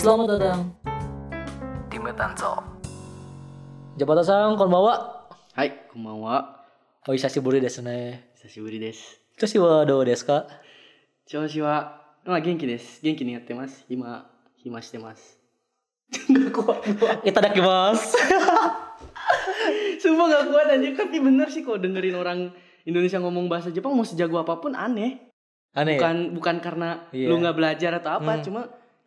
Selamat datang. Time Tanso. Jabatan konbawa. はい、こんばんは。お久しぶりですね。久しぶりです。調子はどうですか調子は、まあ元気です。元気にやってます。暇、暇してます。Gak kuat gua. いただきます。 Sumpah gak kuat anjir. Tapi bener sih kalau dengerin orang Indonesia ngomong bahasa Jepang mau sejago apapun aneh. Aneh. ya? Bukan bukan karena Iya. lu nggak belajar atau apa, Hmm. cuma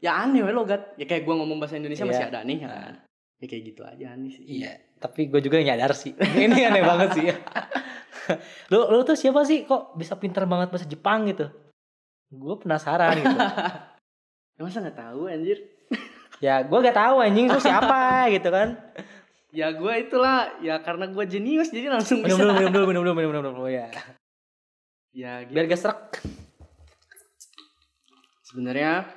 ya aneh we logat. Ya kayak gua ngomong bahasa Indonesia Iya. masih ada aneh kan. Ya kayak gitu aja aneh sih. Iya, tapi gue juga nyadar sih. Ini aneh banget sih. lu lu tuh siapa sih kok bisa pinter banget bahasa Jepang gitu? Gue penasaran gitu. Ya, masa nggak tahu anjir? ya gue gak tahu anjing tuh siapa gitu kan. Ya gua itulah ya karena gua jenius jadi langsung Minum bisa. minum dulu, minum dulu, minum dulu, minum dulu ya. Ya gitu. Biar gak serak. Sebenarnya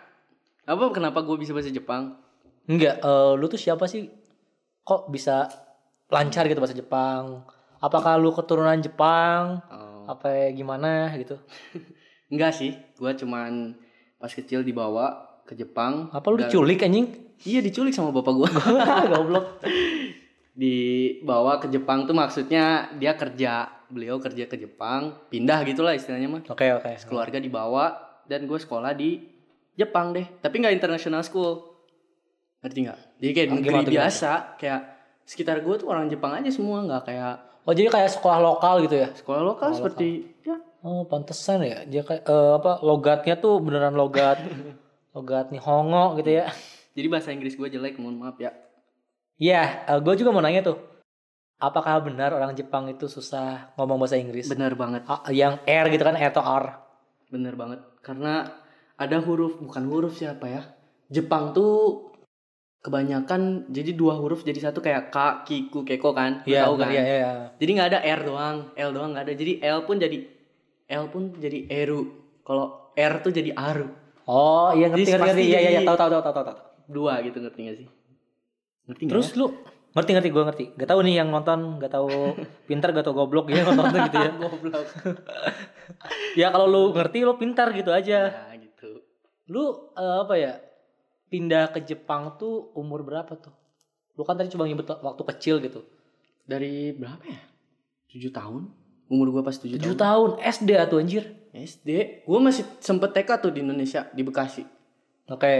apa kenapa gue bisa bahasa Jepang? Enggak, eh, lu tuh siapa sih? Kok bisa lancar gitu bahasa Jepang? Apakah lu keturunan Jepang? Oh, Apa gimana gitu? enggak sih, gue cuman pas kecil dibawa ke Jepang. Apa lu Dan- diculik anjing? Iya diculik sama bapak gue. Goblok. dibawa ke Jepang tuh maksudnya dia kerja, beliau kerja ke Jepang, pindah gitulah istilahnya mah. Oke, oke. Keluarga dibawa dan gue sekolah di Jepang deh, tapi nggak international school. Ngerti nggak? Jadi kayak Ah, negeri gimana tuh, gimana? biasa, kayak sekitar gue tuh orang Jepang aja semua, nggak kayak Oh, jadi kayak sekolah lokal gitu ya? sekolah lokal Sekolah seperti ya Oh, pantesan ya. Dia kayak eh, apa logatnya tuh beneran logat logat Nihongo gitu ya. Jadi bahasa Inggris gue jelek, mohon maaf ya. Iya, gue juga mau nanya tuh. Apakah benar orang Jepang itu susah ngomong bahasa Inggris? Bener banget, yang R gitu kan, R atau R. bener banget. Karena ada huruf, bukan huruf siapa ya? Jepang tuh kebanyakan jadi dua huruf jadi satu kayak K, Kiku, Keko kan? Iya, tahu kan? Iya, iya. Jadi nggak ada R doang, L doang nggak ada. Jadi L pun jadi L pun jadi Eru. Kalau R tuh jadi Aru. Oh, iya ngerti Jadi ngerti ngerti. Iya, iya, iya, tahu tahu tahu tahu tahu. Dua gitu ngerti gak sih? Ngerti nggak Terus ya? lu ngerti ngerti gue ngerti. Gak tahu nih yang nonton, gak tahu pintar gak tahu goblok ya nonton gitu ya. goblok. ya kalau lu ngerti lu pintar gitu aja. ya. Lu eh, apa ya? Pindah ke Jepang tuh umur berapa tuh? Lu kan tadi coba nyebut waktu kecil gitu. Dari berapa ya? 7 tahun. Umur gua pas 7, 7 tahun. tahun SD atau anjir. SD. Gua masih sempet TK tuh di Indonesia, di Bekasi. Oke.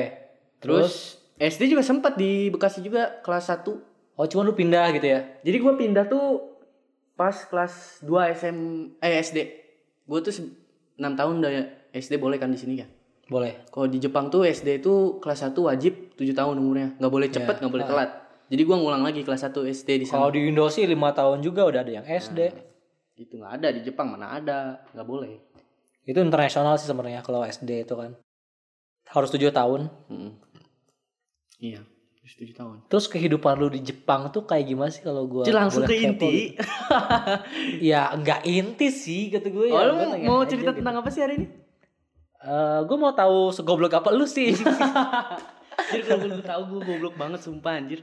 Terus, Terus SD juga sempat di Bekasi juga kelas 1. oh cuma lu pindah gitu ya. Jadi gua pindah tuh pas kelas 2 SM eh SD. Gua tuh 6 tahun udah SD boleh kan di sini kan. Boleh. Kalau di Jepang tuh SD itu kelas 1 wajib 7 tahun umurnya. nggak boleh cepet, Ya. nggak boleh Ah. telat. Jadi gua ngulang lagi kelas 1 SD di Kalau sana. di Indo sih 5 tahun juga udah ada yang SD. Itu nggak ada di Jepang mana ada, nggak boleh. Itu internasional sih sebenarnya kalau SD itu kan. Harus 7 tahun. Mm-mm. Iya, terus 7 tahun. Terus kehidupan lu di Jepang tuh kayak gimana sih kalau gua Jadi langsung ke inti. gitu? Ya enggak inti sih kata gue Oh, ya. lu mau aja cerita gitu. tentang apa sih hari ini? Eh, gue mau tahu segoblok apa lu sih. Anjir kalau gue tahu gue goblok banget sumpah anjir.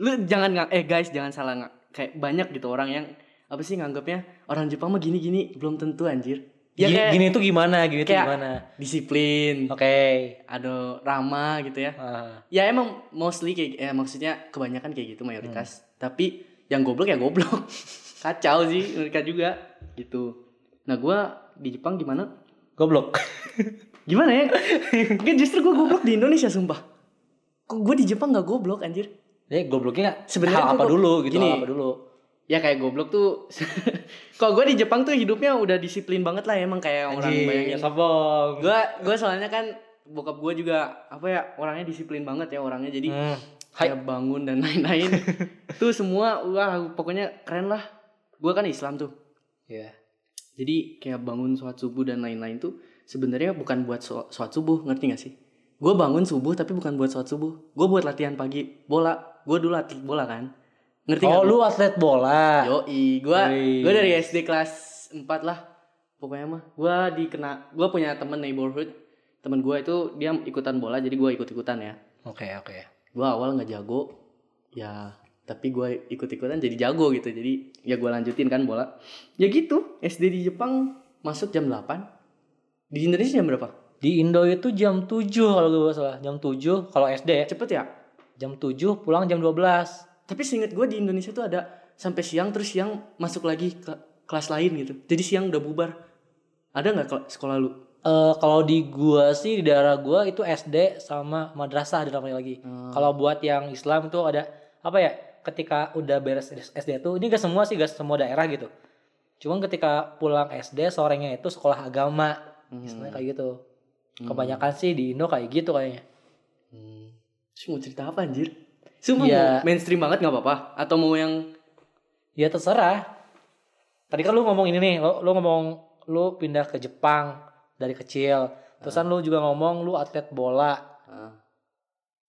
Lu jangan nggak eh guys jangan salah nggak kayak banyak gitu orang yang apa sih nganggapnya orang Jepang mah gini-gini belum tentu anjir. Ya gini, kayak gini tuh gimana? Gini tuh gimana? disiplin, Oke. ada ramah gitu ya. Ah, Ya emang mostly kayak eh, maksudnya kebanyakan kayak gitu mayoritas. Tapi yang goblok ya goblok. Kacau sih mereka juga gitu. Nah gua di Jepang gimana? Goblok. Gimana ya? Enggak justru gua goblok di Indonesia sumpah. Kok gue di Jepang gak goblok anjir? Ya gobloknya Sebenarnya hal apa dulu gitu, gini. apa dulu. Ya kayak goblok tuh. Kalau gue di Jepang tuh hidupnya udah disiplin banget lah emang kayak orang Anjing, bayangin. sombong. Gue gue soalnya kan bokap gue juga apa ya orangnya disiplin banget ya orangnya jadi Hmm. Hai. kayak bangun dan lain-lain. tuh semua wah pokoknya keren lah. Gue kan Islam tuh. Iya. Jadi kayak bangun sholat subuh dan lain-lain tuh sebenarnya bukan buat sho- sholat subuh, ngerti gak sih? Gue bangun subuh tapi bukan buat sholat subuh. Gue buat latihan pagi bola. Gue dulu atlet bola kan. Ngerti Oh, nggak lu atlet bola. Yoi, gue gue dari SD kelas 4 lah. Pokoknya mah gue dikena gue punya temen neighborhood. Temen gue itu dia ikutan bola jadi gue ikut-ikutan ya. Oke, oke. Gue awal nggak jago. Ya tapi gue ikut-ikutan jadi jago gitu jadi ya gue lanjutin kan bola ya gitu SD di Jepang masuk jam 8 di Indonesia jam berapa Di Indo itu jam 7 kalau gue salah. Jam 7 kalau SD ya. Cepet ya? Jam 7 pulang jam 12. Tapi seinget gue di Indonesia tuh ada sampai siang terus siang masuk lagi ke kelas lain gitu. Jadi siang udah bubar. Ada nggak sekolah lu? Eh kalau di gua sih di daerah gua itu SD sama madrasah ada namanya lagi. Kalau buat yang Islam itu ada apa ya? Ketika udah beres SD tuh ini gak semua sih gak semua daerah gitu. Cuman ketika pulang SD sorenya itu sekolah agama. Istilahnya kayak gitu. Kebanyakan sih di Indo kayak gitu kayaknya. Hmm. Terus mau cerita apa anjir? Sumpah Iya. mau mainstream banget nggak apa-apa? Atau mau yang Ya terserah. Tadi kan lu ngomong ini nih, lu, lu ngomong lu pindah ke Jepang dari kecil. Terusan lu juga ngomong lu atlet bola.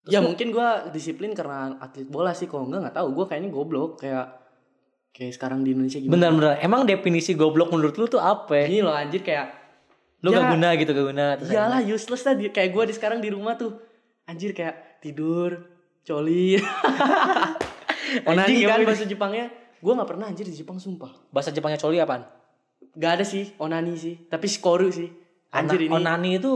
Ya mungkin gua disiplin karena atlet bola sih. Kalau enggak nggak tahu. Gue kayaknya goblok. Kayak kayak sekarang di Indonesia gimana? Bener-bener, emang definisi goblok menurut lu tuh apa? gini loh anjir kayak Lu Ya. gak guna gitu, gak guna. Terus iyalah useless lah kayak gue di sekarang di rumah tuh anjir kayak tidur coli. Onani kan bahasa Jepangnya? Gue nggak pernah anjir di Jepang sumpah. Bahasa Jepangnya coli apaan? Gak ada sih onani sih. Tapi skoru sih. Anjir Ona- ini. Onani itu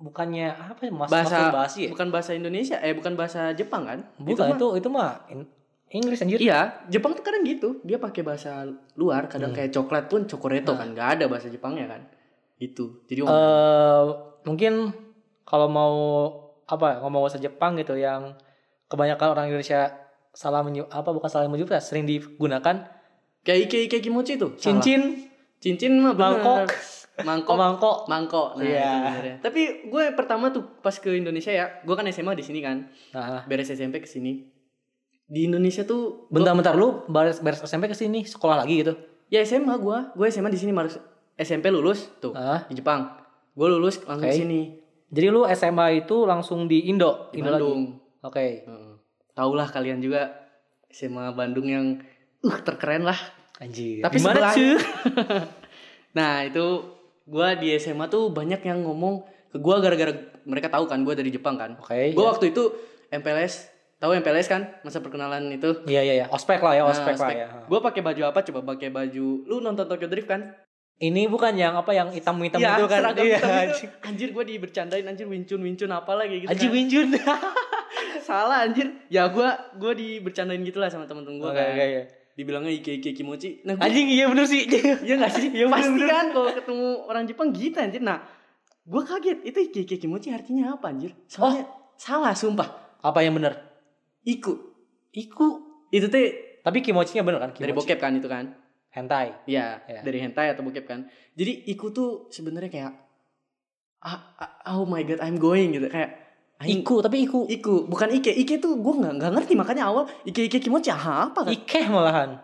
bukannya apa ya? Mas bahasa masturbasi ya? bukan bahasa Indonesia eh bukan bahasa Jepang kan Bukan mah- itu itu mah in- Inggris anjir. Iya, Jepang tuh kadang gitu. Dia pakai bahasa luar, Hmm. kadang kayak coklat pun cokoreto kan, nggak ada bahasa Jepangnya kan. Itu. Jadi onani. mungkin kalau mau apa ya, ngomong bahasa Jepang gitu yang kebanyakan orang Indonesia salah menyu apa bukan salah menyebut ya, sering digunakan kayak ike ike kimochi tuh. salah. cincin cincin mah bener. Mangkok. mangkok, mangkok. Nah, Iya. itu benernya. Tapi gue pertama tuh pas ke Indonesia ya, gue kan SMA di sini kan, beres SMP ke sini. Di Indonesia tuh, bentar-bentar lu beres beres SMP ke sini sekolah lagi gitu ya SMA gue, gue SMA di sini SMP lulus tuh di Jepang. Gue lulus langsung ke sini jadi lu SMA itu langsung di Indo di Indo Bandung. oke Heeh. Taulah kalian juga SMA Bandung yang uh terkeren lah. anjir Tapi cuy Nah itu gua di SMA tuh banyak yang ngomong ke gua gara-gara mereka tahu kan gua dari Jepang kan. oke Gua ya. waktu itu MPLS tahu MPLS kan masa perkenalan itu. iya iya iya ospek lah ya Nah, ospek lah spek. ya Gua pakai baju apa? Coba pakai baju. Lu nonton Tokyo Drift kan? ini bukan yang apa yang hitam-hitam Iya, itu kan seragam Iya, hitam itu. anjir. Gua dibercandain anjir wincun wincun apa lagi gitu. Anjir kan. Winjun Salah anjir. Ya gua gua dibercandain gitu lah sama temen-temen gua Oke, kan. oke, iya. Dibilangnya ike ike kimochi. Nah, gua Anjing iya bener sih. Iya gak sih? Iya, Pasti bener-bener. kan kalau ketemu orang Jepang gitu anjir. Nah, gue kaget. Itu Ike Kimochi artinya apa anjir? Soalnya salah sumpah. Apa yang bener? Iku. Iku. Itu teh Tapi kimochinya bener kan? dari Kimochi. bokep kan itu kan? Hentai. Iya, Iya. dari hentai atau bokep kan. Jadi iku tuh sebenarnya kayak ah, ah, oh my god, I'm going gitu kayak aing- Iku, tapi iku. Iku, bukan Ike. Ike tuh gue nggak nggak ngerti makanya awal Ike Ike Kimochi ah, apa kan? Ikeh malahan.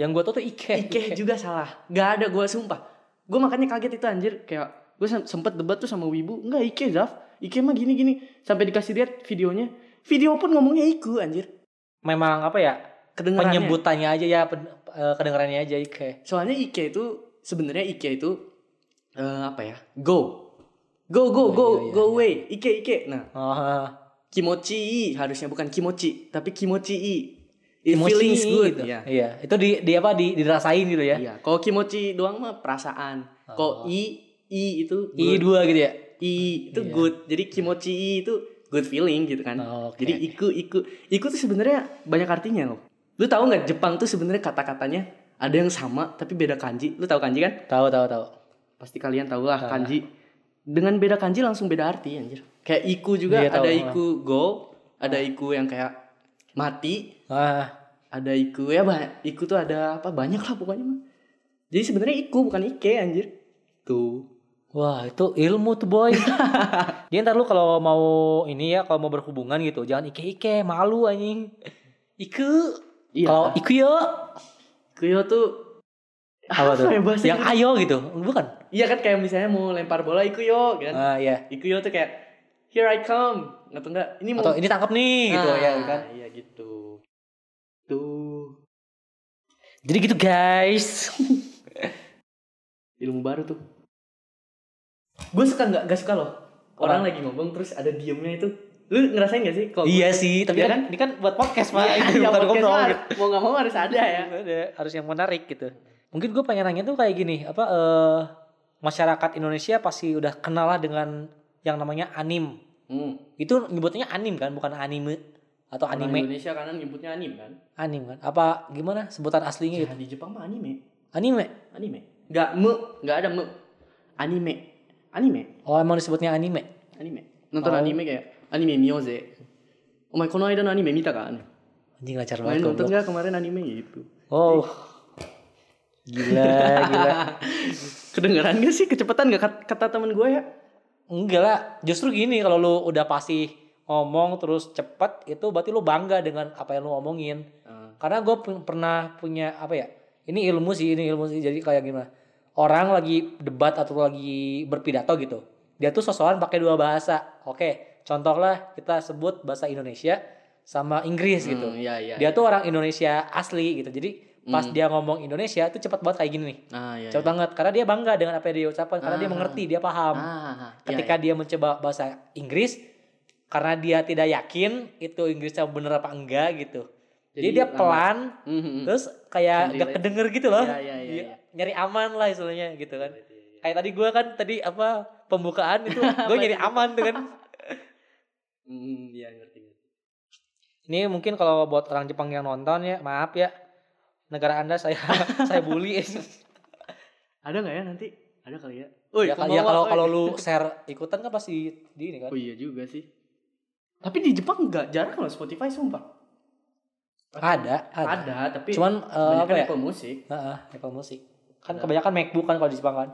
Yang gua tau tuh Ikeh. Ike juga salah. Gak ada gue sumpah. Gue makanya kaget itu anjir kayak gue sempet debat tuh sama Wibu. Enggak Ike Zaf. Ike mah gini gini. Sampai dikasih lihat videonya. Video pun ngomongnya Iku anjir. Memang apa ya? Kedengarannya. Penyebutannya aja ya, pen- eh, kedengarannya aja Ikeh. Soalnya Ike itu sebenarnya Ike itu eh, apa ya? Go. Go go Oh, go iya, iya, go iya. away. Ike Ike. Nah, Oh, kimochi harusnya bukan kimochi tapi kimochi. It Kimochi feelings good. gitu. Iya. Iya. Itu di, di apa? Di, dirasain gitu ya. Iya. Kalau kimochi doang mah perasaan. Kalau Oh. i i itu I good. dua gitu ya. I itu Iya. good. Jadi kimochi i itu good feeling gitu kan. Oh, oke, Jadi iku iku iku tuh sebenarnya banyak artinya loh. Lu tahu nggak Jepang tuh sebenarnya kata-katanya ada yang sama tapi beda kanji. Lu tahu kanji kan? Tahu tahu tahu. Pasti kalian tahu lah Ah. kanji. Dengan beda kanji langsung beda arti anjir. Kayak iku juga Iya, tahu. ada iku go, ada iku yang kayak mati, Ah, ada iku ya banyak. Iku tuh ada apa banyak lah pokoknya mah. Jadi sebenarnya iku bukan ike anjir. Tuh. Wah itu ilmu tuh boy. Dia ntar lu kalau mau ini ya kalau mau berhubungan gitu jangan ike ike malu anjing. Iku. Iya. Kalau iku yo Kuyo tuh apa tuh? ya Yang ayo gitu bukan? Iya kan kayak misalnya mau lempar bola ikuyo kan. Ah iya. Ikuyo tuh kayak here I come. Atau enggak ini mau Atau ini tangkap nih gitu Ah, ya kan. Iya gitu. Tuh. Jadi gitu guys. Ilmu baru tuh. Gue suka nggak gak suka loh. Orang Orang. lagi ngomong terus ada diemnya itu. Lu ngerasain gak sih? Kalau iya sih, tapi Iya kan, kan? ini kan buat podcast pak, Iya, iya, bukan podcast gitu. mau nggak mau harus ada ya. Harus yang menarik gitu. Mungkin gue pengen nanya tuh kayak gini, apa eh masyarakat Indonesia pasti udah kenal lah dengan yang namanya anim. Hmm. Itu nyebutnya anim kan, bukan anime atau Orang anime. Indonesia karena nyebutnya anime kan. Anim kan? Apa gimana sebutan aslinya gitu? Ya, di Jepang mah anime. Anime. Anime. Nggak me, nggak ada me. Anime. Anime. Oh emang disebutnya anime. Anime. Nonton Oh. anime kayak anime miyoze. Omae kono aida no anime mita kan? Anjing lancar Main banget nonton nggak kemarin anime gitu. Oh. Gila, gila. Kedengeran gak sih kecepatan gak kat- kata temen gue ya? Enggak lah, justru gini kalau lu udah pasti ngomong terus cepet itu berarti lu bangga dengan apa yang lu omongin. Karena gue pernah punya apa ya? Ini ilmu sih, ini ilmu sih. Jadi kayak gimana? Orang lagi debat atau lagi berpidato gitu. Dia tuh sosokan pakai dua bahasa. Oke, contoh lah kita sebut bahasa Indonesia sama Inggris gitu. Hmm, iya iya. Dia tuh orang Indonesia asli gitu. Jadi pas dia ngomong Indonesia itu cepat banget kayak gini nih. Ah iya. Cepat banget karena dia bangga dengan apa yang dia ucapkan karena dia Ah. mengerti, dia paham. Ah, Ketika dia mencoba bahasa Inggris karena dia tidak yakin itu Inggrisnya bener apa enggak gitu. Jadi, Jadi dia pelan Mhm. terus kayak Can gak kedenger gitu loh. Iya, iya, iya, iya. Nyari aman lah istilahnya gitu kan. Kayak tadi gue kan tadi apa pembukaan itu gue nyari aman tuh kan. Hmm, iya ngerti. ngerti. Ini mungkin kalau buat orang Jepang yang nonton ya, maaf ya. Negara Anda saya saya bully. Ada nggak ya nanti? Ada kali ya. Oh ya, ya kalau kalau lu share ikutan kan pasti di ini kan. Oh iya juga sih. Tapi di Jepang nggak jarang loh Spotify sumpah. Ada, ada. Ada, tapi Cuman eh, apa ya? Apple Music. Heeh, Apple Music. Kan kebanyakan MacBook kan kalau di Jepang kan.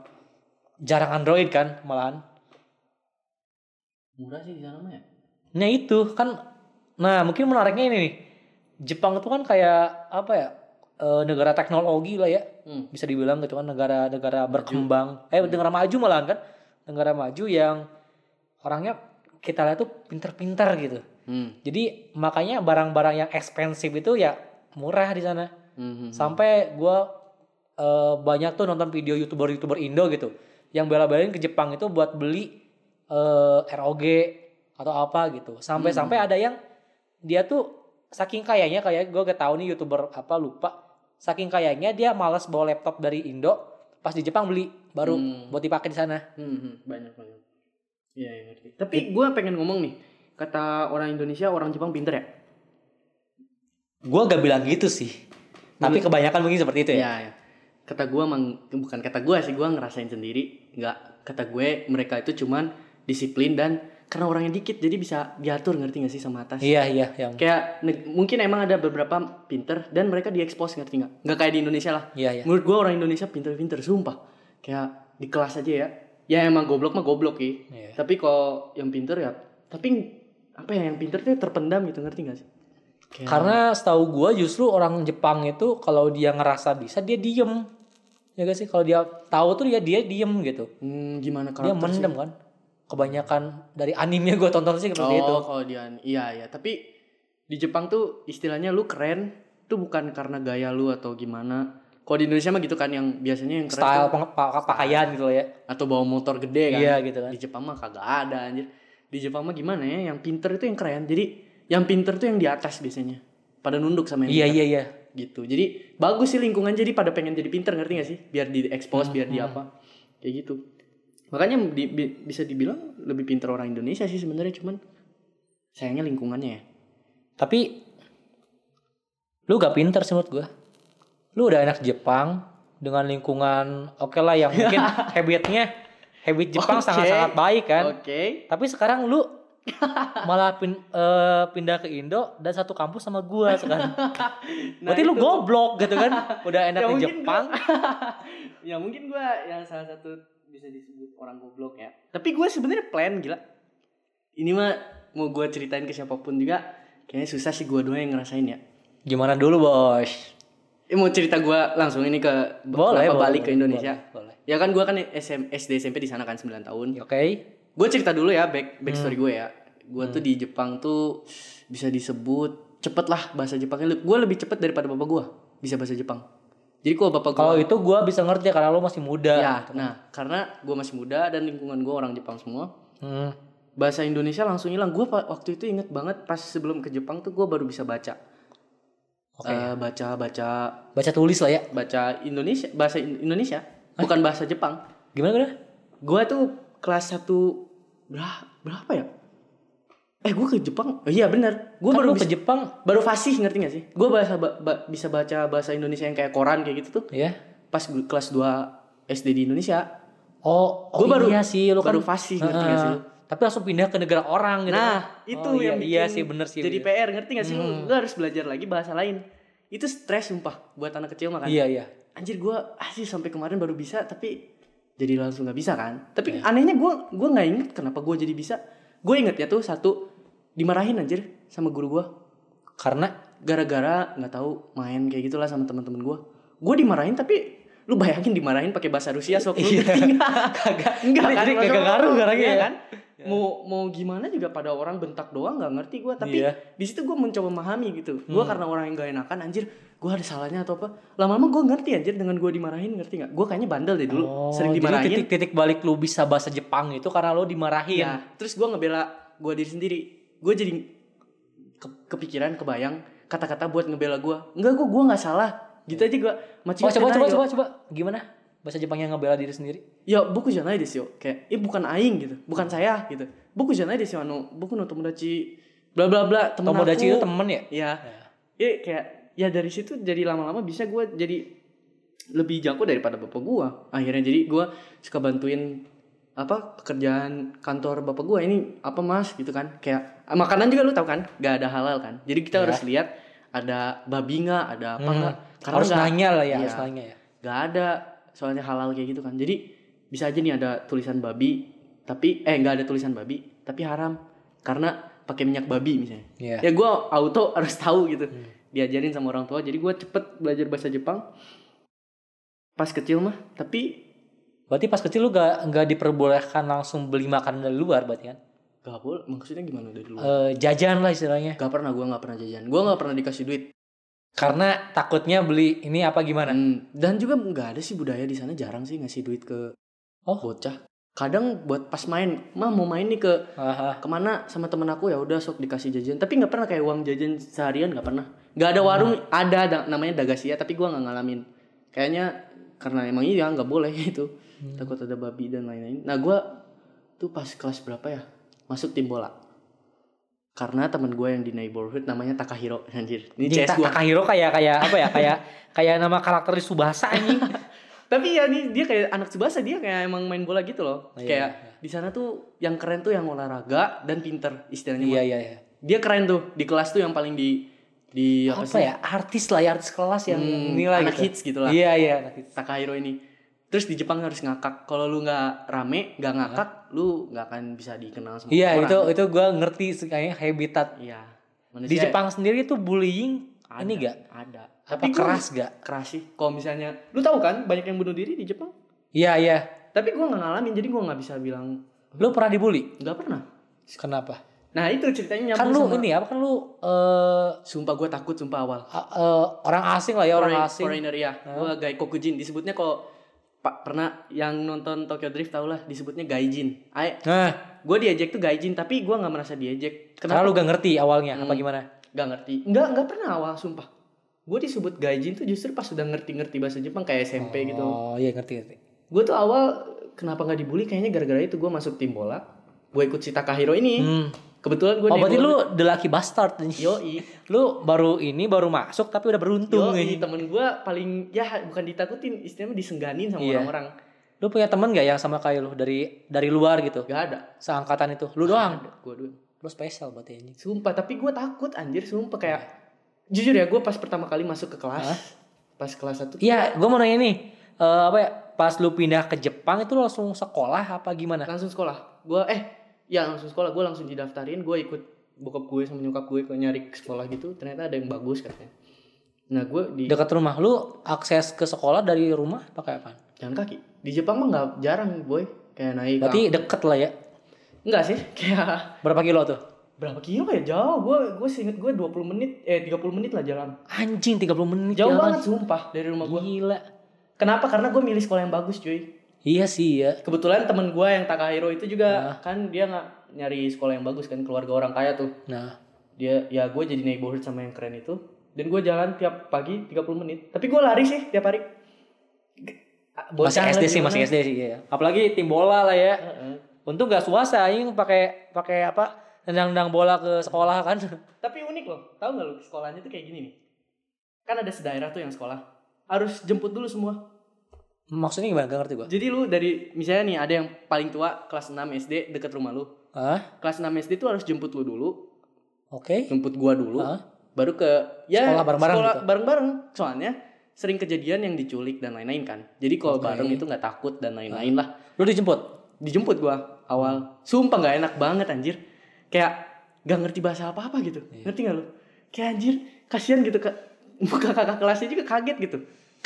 Jarang Android kan malahan. Murah sih di sana mah ya. Nah itu kan nah mungkin menariknya ini nih. Jepang itu kan kayak apa ya? Eh, negara teknologi lah ya. Hmm. Bisa dibilang gitu kan negara-negara berkembang. Eh negara maju malahan kan. Negara maju yang orangnya kita lihat tuh pinter-pinter gitu. Hmm. Jadi makanya barang-barang yang ekspensif itu ya murah di sana. Hmm. Sampai gua eh, banyak tuh nonton video youtuber-youtuber Indo gitu, yang bela-belain ke Jepang itu buat beli eh, ROG atau apa gitu. Sampai-sampai ada yang dia tuh saking kayanya kayak gue gak tahu nih youtuber apa lupa. Saking kayanya dia malas bawa laptop dari Indo, pas di Jepang beli baru Hmm. buat dipakai di sana. Hmm, hmm, banyak banget. Iya, iya ngerti. Tapi gue pengen ngomong nih, kata orang Indonesia orang Jepang pinter ya? Gue gak bilang gitu sih. Tapi kebanyakan mungkin seperti itu ya. Iya, iya. Kata gue emang bukan kata gue sih, gue ngerasain sendiri. Nggak, kata gue mereka itu cuman disiplin dan karena orangnya dikit jadi bisa diatur ngerti gak sih sama atas? Iya iya yang Kayak mungkin emang ada beberapa pinter dan mereka diekspos ngerti nggak? Nggak kayak di Indonesia lah. iya iya. Menurut gue orang Indonesia pinter-pinter sumpah. Kayak di kelas aja ya. Ya emang goblok mah goblok sih. Iya. Tapi kalau yang pinter ya, tapi apa ya yang pinter tuh terpendam gitu ngerti gak sih? Kayak- Karena setahu gua justru orang Jepang itu kalau dia ngerasa bisa dia diem. Ya gak sih kalau dia tahu tuh dia dia diem gitu. Hmm, gimana Dia karakter sih? mendem kan. Kebanyakan dari animenya gua tonton sih seperti oh, itu. kalau dia iya ya. Tapi di Jepang tuh istilahnya lu keren tuh bukan karena gaya lu atau gimana. Kalau di Indonesia mah gitu kan yang biasanya yang keren Style tuh- pakaian gitu loh ya. atau bawa motor gede kan. Iya gitu kan. Di Jepang mah kagak ada anjir. Di Jepang mah gimana ya? Yang pinter itu yang keren. Jadi yang pinter tuh yang di atas biasanya. Pada nunduk sama yang Iya pinter. iya iya. gitu. Jadi bagus sih lingkungan jadi pada pengen jadi pinter ngerti gak sih? Biar di expose, biar Hmm. di apa. Kayak gitu. Makanya di- bi- bisa dibilang lebih pinter orang Indonesia sih sebenarnya cuman sayangnya lingkungannya ya. Tapi lu gak pinter sih menurut gua. Lu udah enak Jepang dengan lingkungan oke lah yang mungkin habitnya habit Jepang sangat-sangat baik kan. Oke. Tapi sekarang lu malah pin- eh, pindah ke Indo dan satu kampus sama gua sekarang. Berarti lu itu- goblok gitu kan. Udah enak Ya di Jepang. ya mungkin gua yang salah satu bisa disebut orang goblok ya. Tapi gue sebenarnya plan gila. Ini mah mau gue ceritain ke siapa pun juga kayaknya susah sih gue doang yang ngerasain ya. Gimana dulu, Bos? Eh, mau cerita gue langsung ini ke Boleh, boleh, balik ke Indonesia. boleh, boleh. Ya kan gue kan SM, SD SMP di sana kan 9 tahun. Oke. Gue cerita dulu ya back back story Hmm. gue ya. Gue tuh di Jepang tuh bisa disebut cepet lah bahasa Jepangnya. Gue lebih cepet daripada bapak gue bisa bahasa Jepang. Jadi kalau bapak gue Kalau itu gua bisa ngerti karena lu masih muda. ya, nah karena gue masih muda dan lingkungan gue orang Jepang semua. Hmm. Bahasa Indonesia langsung hilang. Gue waktu itu inget banget pas sebelum ke Jepang tuh gue baru bisa baca. Oke. Eh, baca baca Baca tulis lah ya. baca Indonesia bahasa In- Indonesia bukan bahasa Jepang. Gimana gimana? Gue tuh kelas 1 berapa, berapa ya? Eh gue ke Jepang. Oh, iya bener. Gue Kan baru lu ke bisa, Jepang. baru fasih ngerti gak sih? Gue bahasa ba- ba- bisa baca bahasa Indonesia yang kayak koran kayak gitu tuh. Ya. Pas gue kelas 2 SD di Indonesia. Oh, oh Gue baru iya sih lu baru kan. fasih ngerti gak sih? Tapi langsung pindah ke negara orang gitu. Nah, kan. itu Oh, iya, yang iya bikin sih bener sih. Jadi. PR ngerti gak sih? Lu, lu harus belajar lagi bahasa lain. Itu stres sumpah buat anak kecil makan. Iya iya. Anjir gue asli sampai kemarin baru bisa tapi jadi langsung nggak bisa kan. Tapi Iya. anehnya gue gue nggak inget kenapa gue jadi bisa. Gue inget ya tuh satu dimarahin anjir sama guru gue Karena gara-gara nggak tahu main kayak gitulah sama teman-teman gue. Gue dimarahin tapi lu bayangin dimarahin pakai bahasa Rusia sok lu Iya. kagak Enggak kan? kagak ngaruh orangnya iya ya. kan? Mau mau gimana juga pada orang bentak doang nggak ngerti gue. Tapi Iya. di situ gue mencoba memahami gitu. Gue karena orang yang gak enakan anjir. Gue ada salahnya atau apa? Lama-lama gue ngerti anjir dengan gue dimarahin ngerti nggak? Gue kayaknya bandel deh dulu. Oh, Sering jadi dimarahin. titik-titik balik lu bisa bahasa Jepang itu karena lu dimarahin. Iya. Terus gue ngebela gue diri sendiri. Gue jadi ke- kepikiran, kebayang kata-kata buat ngebela gue. Enggak gue gue nggak salah. Gitu aja gue. Macam Oh, coba coba coba coba gimana? Bahasa Jepang yang ngebela diri sendiri. Ya buku janai desu yo. Kayak eh bukan aing gitu. Bukan saya gitu. Buku janai desu yo. Ano, buku no tomodachi bla bla bla temen Tomodachi aku. itu temen ya? Iya. Ya kayak ya dari situ jadi lama-lama bisa gue jadi lebih jago daripada bapak gue. Akhirnya jadi gue suka bantuin apa pekerjaan kantor bapak gue ini apa mas gitu kan kayak makanan juga lu tahu kan gak ada halal kan jadi kita Iya. harus lihat ada babi nggak ada apa Hmm. Nggak harus nggak- nanya lah ya, Iya. harus nanya ya. nggak ada soalnya halal kayak gitu kan. Jadi bisa aja nih ada tulisan babi tapi eh nggak ada tulisan babi tapi haram. Karena pakai minyak babi misalnya. Iya. ya gue auto harus tahu gitu. Diajarin sama orang tua. Jadi gue cepet belajar bahasa Jepang. Pas kecil mah tapi Berarti pas kecil lu gak, nggak diperbolehkan langsung beli makanan dari luar berarti kan? gak boleh. Maksudnya gimana dari luar? Eh, jajan lah istilahnya. gak pernah gue nggak pernah jajan. Gue nggak pernah dikasih duit Karena takutnya beli ini apa gimana? Hmm, dan juga nggak ada sih budaya di sana jarang sih ngasih duit ke Oh. bocah. Kadang buat pas main mah mau main nih ke Aha. ke mana sama temen aku? Ya udah sok dikasih jajan. Tapi nggak pernah kayak uang jajan seharian nggak pernah. Nggak ada warung ada da- namanya dagasia tapi gua nggak ngalamin. Kayaknya karena emang iya nggak boleh itu takut ada babi dan lain-lain. Nah gua tuh pas kelas berapa ya masuk tim bola karena temen gue yang di neighborhood namanya Takahiro anjir ini CS gua Takahiro kayak kayak apa ya? Kayak kayak nama karakter di Subasa anjing. tapi ya nih dia kayak anak Tsubasa dia kayak emang main bola gitu loh Iya, kayak di sana tuh yang keren tuh yang olahraga dan pinter istilahnya iya iya iya. dia keren tuh di kelas tuh yang paling di di apa, Apa, sih ya? Artis lah ya, artis kelas yang Hmm, inilah anak gitu. hits gitu lah Iya iya, anak hits. Takahiro ini terus di Jepang harus ngakak kalau lu nggak rame nggak ngakak lu nggak akan bisa dikenal sama Iya, orang itu itu gua ngerti kayaknya habitat iya di Manusia Jepang sendiri itu bullying ada, ini gak? ada Apa tapi gua- keras gak? keras sih kalau misalnya lu tahu kan banyak yang bunuh diri di Jepang Iya iya. tapi gua nggak ngalamin jadi gua nggak bisa bilang Lu pernah dibully? nggak pernah Kenapa? nah itu ceritanya Kan lu sama- ini apa kan lu eh sumpah gua takut sumpah awal a- eh, orang asing lah ya orang Foreign- asing. Foreigner ya. Gua gai kokujin disebutnya kok Pak pernah yang nonton Tokyo Drift tau lah disebutnya gaijin. Ay, Nah, gue diejek tuh gaijin tapi gua nggak merasa diejek. karena Kenapa? lu gak ngerti awalnya apa Hmm. gimana? Gak ngerti. Nggak nggak pernah awal sumpah. Gue disebut gaijin tuh justru pas sudah ngerti-ngerti bahasa Jepang kayak SMP gitu. Oh iya ngerti ngerti. Gue tuh awal kenapa nggak dibully kayaknya gara-gara itu gue masuk tim bola. Gue ikut si Takahiro ini. Hmm. Kebetulan gue Oh berarti lu the lucky bastard nih. Yoi, Lu baru ini baru masuk tapi udah beruntung yoi nih. temen gue paling ya bukan ditakutin, istilahnya disengganin sama Iya. orang-orang. Lu punya temen gak yang sama kayak lu dari dari luar gitu? Gak ada. Seangkatan itu. Lu doang. Gue doang. Lu spesial berarti ini. Sumpah, tapi gue takut anjir, sumpah kayak jujur ya, gue pas pertama kali masuk ke kelas, Hah? pas kelas satu, Iya, gua mau nanya nih. Eh, apa ya? Pas lu pindah ke Jepang itu lu langsung sekolah apa gimana? langsung sekolah. Gue eh, ya langsung sekolah, gue langsung didaftarin, gue ikut bokap gue sama nyokap gue ke nyari sekolah gitu, ternyata ada yang bagus katanya. Nah gue di Dekat rumah lu akses ke sekolah dari rumah pakai apa? jalan kaki. Di Jepang mah nggak jarang boy, kayak naik. Berarti deket lah ya. enggak sih, kayak Berapa kilo tuh? berapa kilo ya jauh. Gue gue seinget gue 20 menit, eh 30 menit lah jalan. Anjing 30 menit Jauh jalan. banget sumpah dari rumah gue. Gila. Kenapa? Karena gue milih sekolah yang bagus cuy. Iya sih ya. kebetulan temen gue yang Takahiro itu juga kan dia nggak nyari sekolah yang bagus kan keluarga orang kaya tuh Nah, dia ya gue jadi neighborhood sama yang keren itu dan gue jalan tiap pagi 30 menit tapi gue lari sih tiap hari G- masih SD sih, masih SD sih ya. Apalagi tim bola lah ya. Untung gak swasta yang pakai pakai apa? Nendang-nendang bola ke sekolah kan. Tapi unik loh, tahu nggak lu sekolahnya tuh kayak gini nih. Kan ada sedaerah tuh yang sekolah. Harus jemput dulu semua. Maksudnya gimana? Gak ngerti gua. Jadi lu dari misalnya nih ada yang paling tua kelas 6 SD deket rumah lu. Hah? Kelas 6 SD tuh harus jemput lu dulu, Oke. jemput gua dulu. Hah? Baru ke ya Sekolah bareng-bareng sekolah gitu? bareng-bareng. Soalnya sering kejadian yang diculik dan lain-lain kan. Jadi kalau Oke. bareng itu nggak takut dan lain-lain lah. Lu dijemput? Dijemput gua awal. Sumpah nggak enak banget anjir. Kayak gak ngerti bahasa apa-apa gitu. Iya. Ngerti gak lu? Kayak anjir, kasihan gitu ke muka kakak kelasnya juga kaget gitu.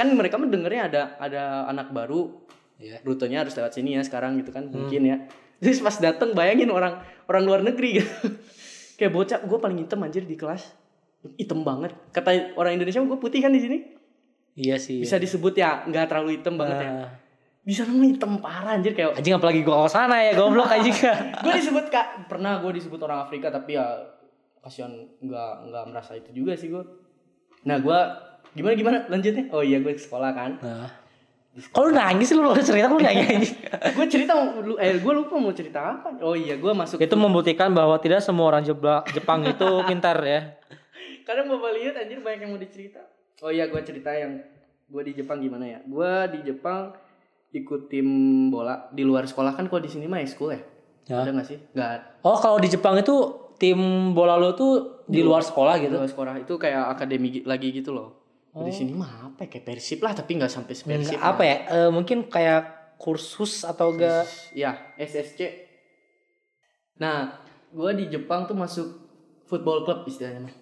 Kan mereka mendengarnya ada ada anak baru. Iya. rutenya harus lewat sini ya sekarang gitu kan mungkin ya. Terus pas dateng bayangin orang orang luar negeri gitu. Kayak bocah gue paling hitam anjir di kelas. Hitam banget. Kata orang Indonesia gue putih kan di sini? Iya sih. bisa disebut ya nggak terlalu hitam banget ya. Nah, bisa namanya hitam parah anjir kayak anjing apalagi gua ke sana ya, goblok anjing. gue disebut kak pernah gue disebut orang Afrika tapi ya kasihan nggak nggak merasa itu juga sih gue nah gue gimana gimana? Lanjutnya? Oh iya gue ke sekolah kan. Nah. Kalau nangis lu lu cerita lu nangis gue cerita lu eh gue lupa mau cerita apa. Oh iya gue masuk Itu membuktikan bahwa tidak semua orang Jepang, itu pintar ya. kadang bapak lihat anjir banyak yang mau dicerita. Oh iya gue cerita yang gue di Jepang gimana ya. Gue di Jepang ikut tim bola. Di luar sekolah kan kalau di sini mah ekskul ya? Ya. ada nggak sih? Nggak Oh, kalau di Jepang itu tim bola lu tuh di luar sekolah di gitu. luar sekolah. Itu kayak akademi gi- lagi gitu loh Oh. di sini mah apa ya? Kayak persib lah tapi nggak sampai persib Nggak, apa ya? eh, mungkin kayak kursus atau enggak ya SSC nah gue di Jepang tuh masuk football club istilahnya mah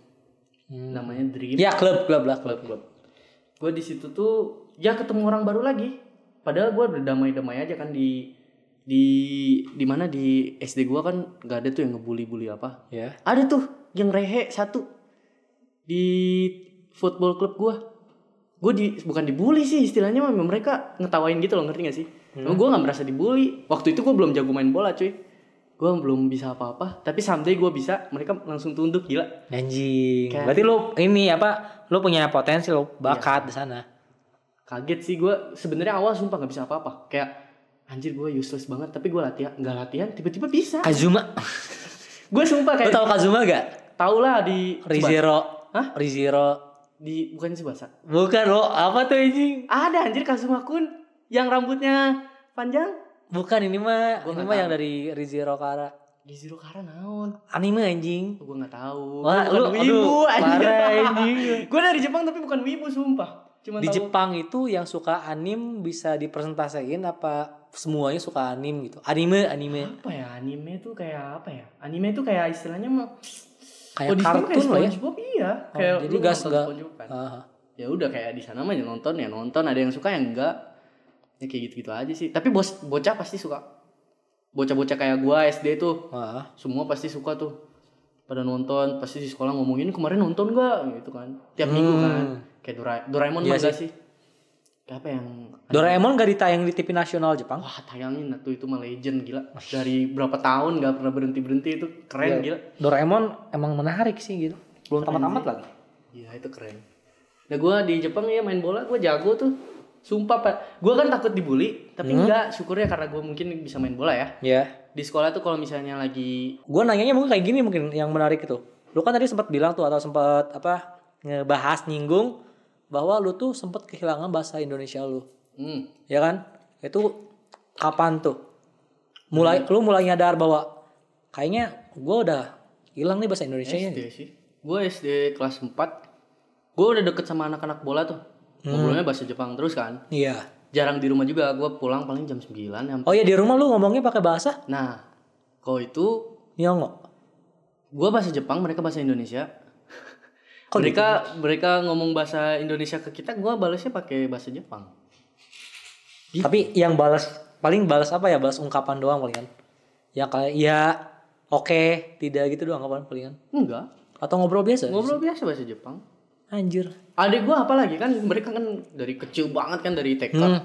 namanya Dream. Ya, klub klub lah, klub klub. gue di situ tuh ya ketemu orang baru lagi. Padahal gue berdamai-damai aja kan di di di mana? Di SD gue kan nggak ada tuh yang ngebully-bully apa. Ya. ada tuh yang rehe satu. Di football club gue gue di bukan dibully sih istilahnya mah mereka ngetawain gitu loh ngerti gak sih gue nggak merasa dibully waktu itu gue belum jago main bola cuy gue belum bisa apa-apa tapi someday gue bisa mereka langsung tunduk gila Anjing. Kayak- Berarti lu ini apa? Lu punya potensi lu bakat di sana. kaget sih gue sebenarnya awal sumpah nggak bisa apa-apa kayak anjir gue useless banget tapi gue latihan nggak latihan tiba-tiba bisa Kazuma. gue sumpah kayak tahu Kazuma gak? tau lah di Rizero. Hah? Rizero. Di bukan Subasa Bukan lo, apa tuh anjing? ada anjir Kazuma Kun yang rambutnya panjang Bukan ini mah, Gua ini mah tahu. yang dari Rizero Kara. di Zero Kara naon Anime anjing. gue nggak tahu Wah, Gua bukan lu wibu aduh, parah anjing. gue dari Jepang tapi bukan wibu sumpah cuma Di tahu Jepang itu yang suka anim bisa dipresentasiin apa semuanya suka anim gitu. Anime, anime. apa ya anime tuh kayak apa ya anime tuh kayak istilahnya mah Kayak oh, kartun lah ya. SpongeBob? Iya Oh, kayak jadi gas nonton nggak- SpongeBob kan? Ya udah kayak di sana mah ya nonton ya nonton. Ada yang suka yang enggak ya kayak gitu gitu aja sih. Tapi bos bocah pasti suka. Bocah-bocah kayak gua SD tuh ah. semua pasti suka tuh. Pada nonton pasti di sekolah ngomongin kemarin nonton gak gitu kan. Tiap minggu kan. Kayak Dora- Doraemon Hmm. Iya mah enggak sih. kayak apa yang Doraemon gak ditayang di TV nasional Jepang? wah tayangin tuh itu mah legend gila dari berapa tahun gak pernah berhenti berhenti itu keren Iya. gila Doraemon emang menarik sih gitu. Belum tamat-tamat lagi. Iya itu keren. Nah gue di Jepang ya main bola gue jago tuh. Sumpah pak, gue kan takut dibully, tapi Hmm. enggak syukurnya karena gue mungkin bisa main bola ya. Ya. Di sekolah tuh kalau misalnya lagi Gue nanyanya mungkin kayak gini mungkin yang menarik itu. Lu kan tadi sempat bilang tuh atau sempat apa ngebahas nyinggung bahwa lu tuh sempat kehilangan bahasa Indonesia lu. hmm, Ya kan? Itu kapan tuh? Mulai lu mulai nyadar bahwa kayaknya gue udah hilang nih bahasa Indonesia. SD sih. Gue SD kelas 4 Gue udah deket sama anak-anak bola tuh. Ngobrolnya bahasa Jepang terus kan. Iya. Jarang di rumah juga. Gue pulang paling jam 9 sampai- Oh iya di rumah lu ngomongnya pakai bahasa Nah, kau itu Nyongo. gue bahasa Jepang, mereka bahasa Indonesia. Kok mereka mereka ngomong bahasa Indonesia ke kita, gue balasnya pakai bahasa Jepang. Tapi yang balas paling balas apa ya? Balas ungkapan doang palingan. Ya kayak ya oke, tidak gitu doang kapan palingan. Enggak, Atau ngobrol biasa? ngobrol biasa bahasa Jepang. Anjir. Adik gua apalagi kan mereka kan dari kecil banget kan dari TK. Hmm.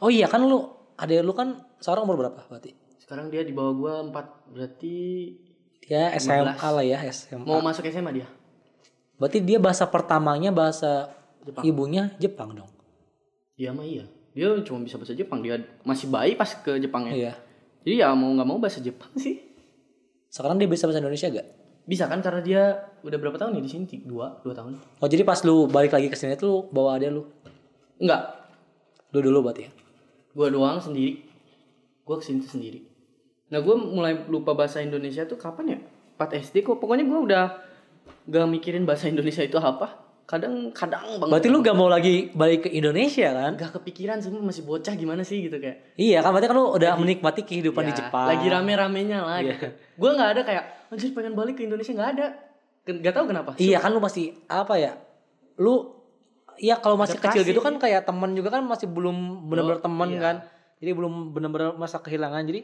Oh iya kan lu ada lu kan sekarang umur berapa berarti? Sekarang dia di bawah gua 4 berarti Dia SMA lah ya, SMA. mau masuk SMA dia. Berarti dia bahasa pertamanya bahasa Jepang. ibunya Jepang dong. Iya mah iya. dia cuma bisa bahasa Jepang dia masih bayi pas ke Jepangnya Iya. jadi ya mau nggak mau bahasa Jepang sih Sekarang dia bisa bahasa Indonesia gak? bisa kan karena dia udah berapa tahun nih di sini dua dua tahun Oh jadi pas lu balik lagi ke sini tuh bawa adek lu? enggak Lu dulu berarti ya? gue doang sendiri gue ke sini tuh sendiri nah gue mulai lupa bahasa Indonesia tuh kapan ya 4 SD kok pokoknya gue udah gak mikirin bahasa Indonesia itu apa kadang kadang banget Berarti lu gak mau lagi balik ke Indonesia kan? gak kepikiran semua masih bocah gimana sih gitu kayak Iya kan berarti kan lu udah menikmati kehidupan di Ya, Jepang. lagi rame-ramenya lah Iya. gitu gue nggak ada kayak anjir pengen balik ke Indonesia nggak ada nggak tahu kenapa Iya kan lu masih apa ya? Lu Iya kalau masih Adaptasi. kecil gitu kan kayak teman juga kan masih belum bener-bener Oh, teman iya. kan. Jadi belum bener-bener masa kehilangan. Jadi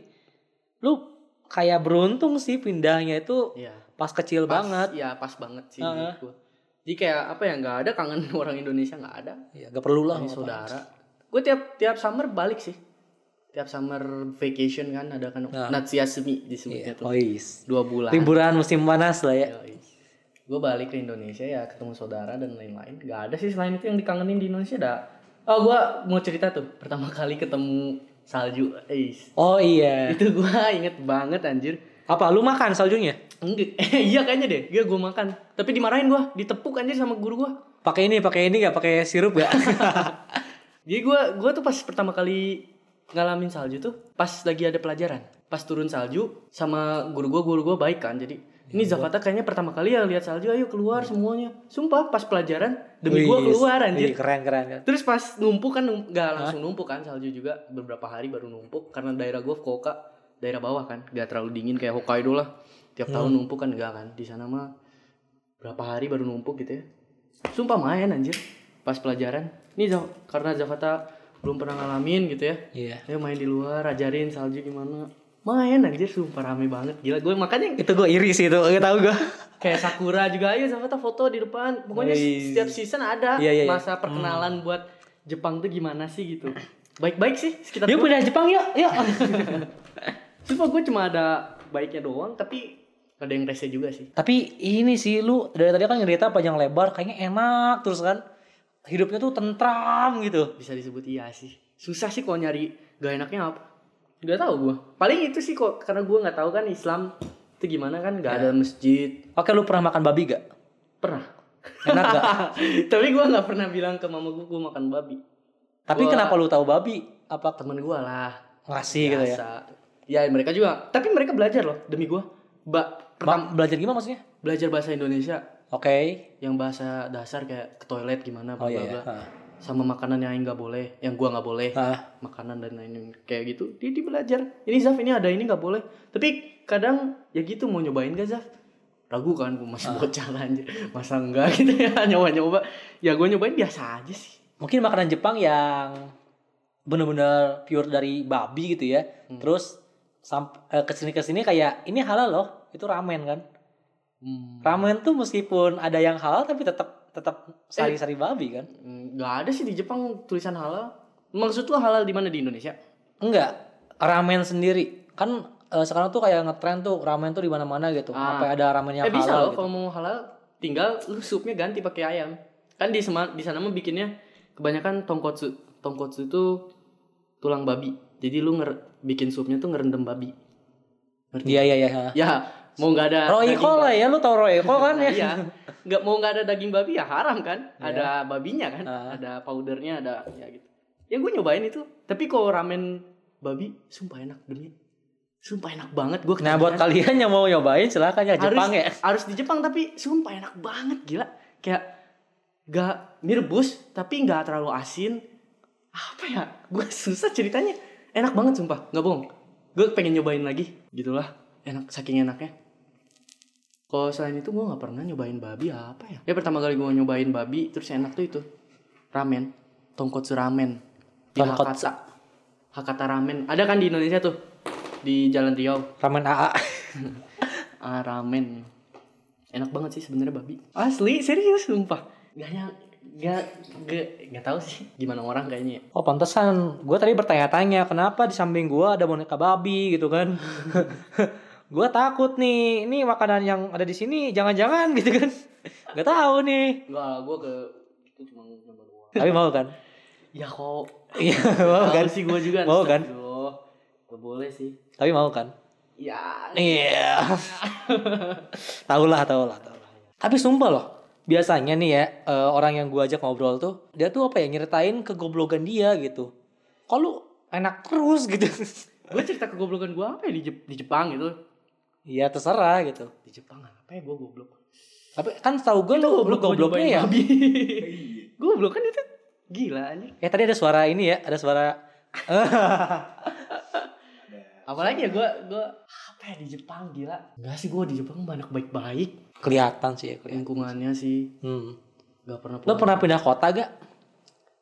lu kayak beruntung sih pindahnya itu Iya. pas kecil Pas, banget. Iya pas banget sih menurut gua. Jadi kayak apa ya nggak ada kangen orang Indonesia nggak ada. Iya, gak perlu lah. Saudara. Gue tiap tiap summer balik sih. Tiap summer vacation kan ada kan Nah. Natsuyasumi Iya. disebutnya tuh. Oh, is. Dua bulan. Liburan musim panas lah ya. Gue balik ke Indonesia ya ketemu saudara dan lain-lain. Gak ada sih selain itu yang dikangenin di Indonesia ada. Oh gue mau cerita tuh pertama kali ketemu salju. Eis. Oh iya. Itu gue inget banget anjir. Apa lu makan saljunya? Enggak, iya kayaknya deh. Gue makan. Tapi dimarahin gue, ditepuk anjir sama guru gue. Pakai ini, pakai ini gak pakai sirup gak? Jadi gue gua tuh pas pertama kali ngalamin salju tuh pas lagi ada pelajaran. Pas turun salju sama guru gue, guru gue baik kan. Jadi ini Zafata kayaknya pertama kali ya lihat salju, ayo keluar semuanya. Sumpah pas pelajaran demi gue Wih, keluar wih, anjir. keren keren kan. Terus pas numpuk kan nggak langsung numpuk kan salju juga beberapa hari baru numpuk. Karena daerah gue Fukuoka daerah bawah kan. Nggak terlalu dingin kayak Hokkaido lah. Tiap tahun numpuk kan enggak kan. Di sana mah berapa hari baru numpuk gitu ya. Sumpah main anjir. Pas pelajaran. Ini karena Zafata belum pernah ngalamin gitu ya. Iya. ayo main di luar ajarin salju gimana main anjir sumpah rame banget gila gue makanya Itu gue iri sih itu, gak tau gue. kayak Sakura juga ayo Zafata foto di depan pokoknya Wih. setiap season ada Iya, iya, iya. masa perkenalan buat Jepang tuh gimana sih gitu baik-baik sih sekitar Yuk pindah Jepang yuk, yuk. cuma gue cuma ada baiknya doang tapi ada yang rese juga sih Tapi ini sih lu dari tadi kan cerita panjang lebar kayaknya enak terus kan. Hidupnya tuh tentram gitu. bisa disebut iya sih susah sih kalau nyari gak enaknya apa nggak tahu gue paling itu sih kok karena gue nggak tahu kan Islam itu gimana kan nggak ada masjid Oke lu pernah makan babi gak? pernah Enak gak? tapi gue nggak pernah bilang ke mama gue gue makan babi Tapi Gua- kenapa lu tahu babi? Apa temen gue lah ngasih gitu ya? Ya mereka juga tapi mereka belajar loh demi gue mbak Ma- belajar gimana maksudnya? belajar bahasa Indonesia Oke. yang bahasa dasar kayak ke toilet gimana Oh bla iya. bla iya. bla. Sama makanan yang nggak boleh yang gua nggak boleh Ah. makanan dan lain-lain kayak gitu dia, dia belajar ini Zaf ini ada ini nggak boleh tapi kadang ya gitu mau nyobain gak Zaf ragu kan gue masih bocah kan anjir masa enggak gitu ya nyoba-nyoba ya gue nyobain biasa aja sih Mungkin makanan Jepang yang bener-bener pure dari babi gitu ya. Hmm. Terus sampai ke sini ke sini kayak ini halal loh. Itu ramen kan. Hmm. Ramen tuh meskipun ada yang halal tapi tetap tetap Eh. sari-sari babi kan. nggak ada sih di Jepang tulisan halal maksud lo halal di mana di Indonesia Enggak, ramen sendiri. Kan eh, sekarang tuh kayak ngetren tuh ramen tuh di mana-mana gitu. Ah. Sampai ada ramen yang eh bisa halal loh gitu. kalau mau halal tinggal lu supnya ganti pakai ayam kan di sema, di sana mah bikinnya kebanyakan tongkotsu tongkotsu itu tulang babi jadi lu nger, bikin supnya tuh ngerendam babi ngerti Iya iya iya. ya mau nggak ada Royco lah ya, lu tau Royco kan ya? iya. Nggak mau nggak ada daging babi ya haram kan? Iya. ada babinya kan? Ah. ada powdernya ada ya gitu. Ya gue nyobain itu. Tapi kalau ramen babi sumpah enak demi. Sumpah enak banget gue Nah buat kalian yang mau nyobain silahkan ya Jepang harus, ya. harus di Jepang tapi sumpah enak banget gila. Kayak gak mie rebus tapi nggak terlalu asin. Apa ya? Gue susah ceritanya. Enak banget sumpah. Nggak bohong. Gue pengen nyobain lagi. Gitulah. Enak saking enaknya kalau selain itu gue nggak pernah nyobain babi apa ya ya pertama kali gue nyobain babi terus enak tuh itu ramen tongkotsu ramen di Tonkotsu. Hakata Hakata ramen ada kan di Indonesia tuh di Jalan Riau Ramen AA. Ah, ramen. Enak banget sih sebenarnya babi. Asli, serius sumpah. Gak nyang gak gak gak tahu sih gimana orang kayaknya. Oh pantesan, gue tadi bertanya-tanya kenapa di samping gue ada boneka babi gitu kan? gue takut nih, ini makanan yang ada di sini jangan-jangan gitu kan? Gak tahu nih. Enggak, gua ke itu cuma doang. Tapi mau kan? Ya kok. Iya, mau kan? Sih gue juga. Mau kan? Gak boleh sih. Tapi mau kan? Ya. Iya. tahu lah, tahu lah, tahu lah. Tapi sumpah loh, biasanya nih ya eh, orang yang gua ajak ngobrol tuh, dia tuh apa ya nyeritain kegoblokan dia gitu. Kalau enak terus gitu. gue cerita kegoblokan gue apa ya di, Jep- di Jepang gitu. Iya terserah gitu. Di Jepang apa ya gue goblok. Tapi kan tahu gue lu, lu gua gobloknya ya. babi. goblok kan itu gila anjir. Ya tadi ada suara ini ya, ada suara Apalagi ya gue gue apa ya di Jepang gila. Enggak sih gue di Jepang banyak baik-baik. kelihatan sih ya kelihatan. Lingkungannya sih Hmm. gak pernah Lo pernah pindah kota gak?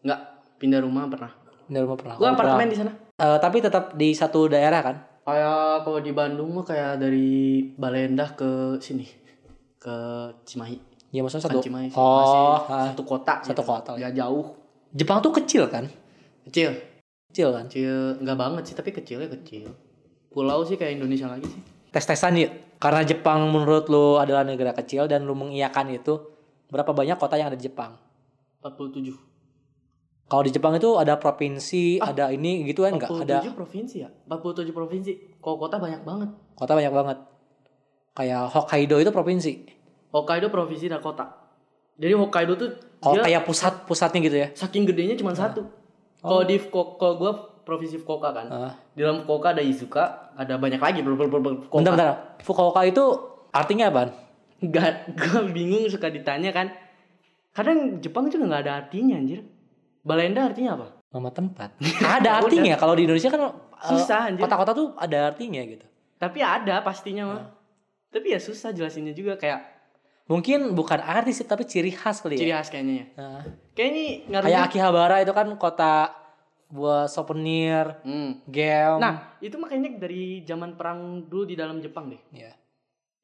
Nggak pindah rumah pernah. Pindah rumah pernah. Gue apartemen di sana. Eh, tapi tetap di satu daerah kan? Kayak kalau di Bandung mah kayak dari Balendah ke sini ke Cimahi. Iya maksudnya Bukan satu. Cimahi Oh, masih satu kota. Satu gitu. kota, Ya jauh. Jepang tuh kecil kan? Kecil. Kecil kan? Kecil nggak banget sih tapi kecilnya kecil. Pulau sih kayak Indonesia lagi sih. Tes-tesan yuk. Karena Jepang menurut lu adalah negara kecil dan lu mengiyakan itu, berapa banyak kota yang ada di Jepang? 47. Kalau di Jepang itu ada provinsi, ada ini gitu kan enggak? 47 Ada provinsi ya? 47 provinsi. Kalau kota banyak banget. kota banyak banget. Kayak Hokkaido itu provinsi. Hokkaido provinsi dan kota. Jadi Hokkaido tuh Kalau dia kayak pusat-pusatnya gitu ya. saking gedenya cuma satu. Kalau di Fukuoka, kalau gue provinsi Fukuoka kan. Ah. Di dalam Fukuoka ada Izuka, ada banyak lagi. Fukuoka. Bentar, bentar. Fukuoka itu artinya apa? Gak, gue bingung suka ditanya kan. Kadang Jepang juga nggak ada artinya anjir. Balenda artinya apa? Nama tempat. ada artinya. Kalau di Indonesia kan eh, Susah, anjir. kota-kota tuh ada artinya gitu. Tapi ada pastinya mah. Tapi ya susah jelasinnya juga kayak Mungkin bukan arti sih tapi ciri khas kali ciri ya. khas kayaknya ya. Nah, Kayak ini ngaruhnya. kayak Akihabara itu kan kota buat souvenir, Hmm. game. Nah, itu makanya dari zaman perang dulu di dalam Jepang deh. ya.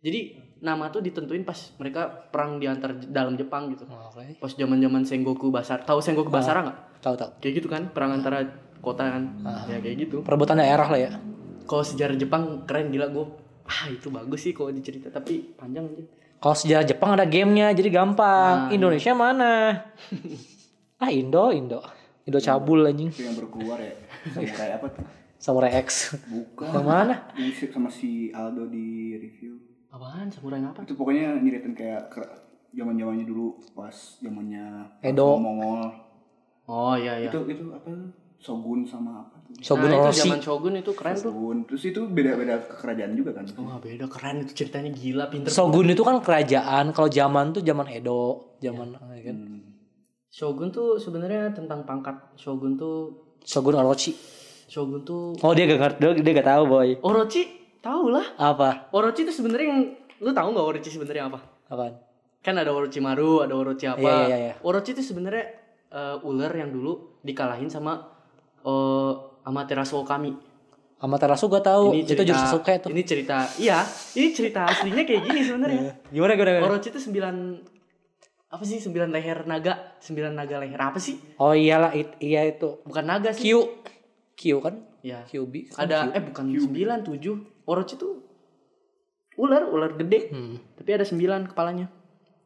Jadi nama tuh ditentuin pas mereka perang di antar dalam Jepang gitu. Oke. Pas zaman-zaman Sengoku Basara. Tahu Sengoku Basara nggak? Tahu tahu. Kayak gitu kan, perang antara kota kan. Ya kayak gitu. Perebutan daerah lah ya. Kalau sejarah Jepang keren gila gue. Ah, itu bagus sih kalau dicerita tapi panjang aja. Kalau sejarah Jepang ada gamenya jadi gampang. Nah, Indonesia mana? ah Indo, Indo. Indo cabul anjing. itu yang baru keluar ya samurai apa tuh Samurai X. bukan Yang mana? Si- sama si Aldo di review Apaan? Samurai apa? itu pokoknya nyeritain kayak zaman zamannya dulu pas zamannya Edo. Mongol Oh iya iya. itu itu apa Shogun sama apa tuh Shogun nah, itu zaman Shogun itu keren tuh. Shogun terus itu beda beda kerajaan juga kan Wah beda keren itu ceritanya gila pinter. Shogun itu kan kerajaan. Kalau zaman tuh zaman Edo, zaman ya kan. Hmm. Shogun tuh sebenarnya tentang pangkat. Shogun tuh Shogun Orochi. Shogun tuh Oh dia gak ngerti, dia, dia gak tahu boy. Orochi tahu lah. Apa? Orochi itu sebenarnya yang lu tahu nggak Orochi sebenarnya apa? Apaan? Kan ada Orochimaru, ada Orochi apa? Iya, iya, iya. Orochi itu sebenarnya eh, ular yang dulu dikalahin sama eh Amaterasu Okami. Amaterasu gue tahu. itu jurus Sasuke tuh. Ini cerita, iya, ini cerita aslinya kayak gini sebenarnya. Gimana gimana? gimana? Orochi itu sembilan apa sih sembilan leher naga, sembilan naga leher apa sih? Oh iyalah, it- iya itu. Bukan naga sih. Q. Q kan? Ya. Kan Ada eh bukan sembilan tujuh. Orochi itu ular, ular gede. Hmm. Tapi ada sembilan kepalanya.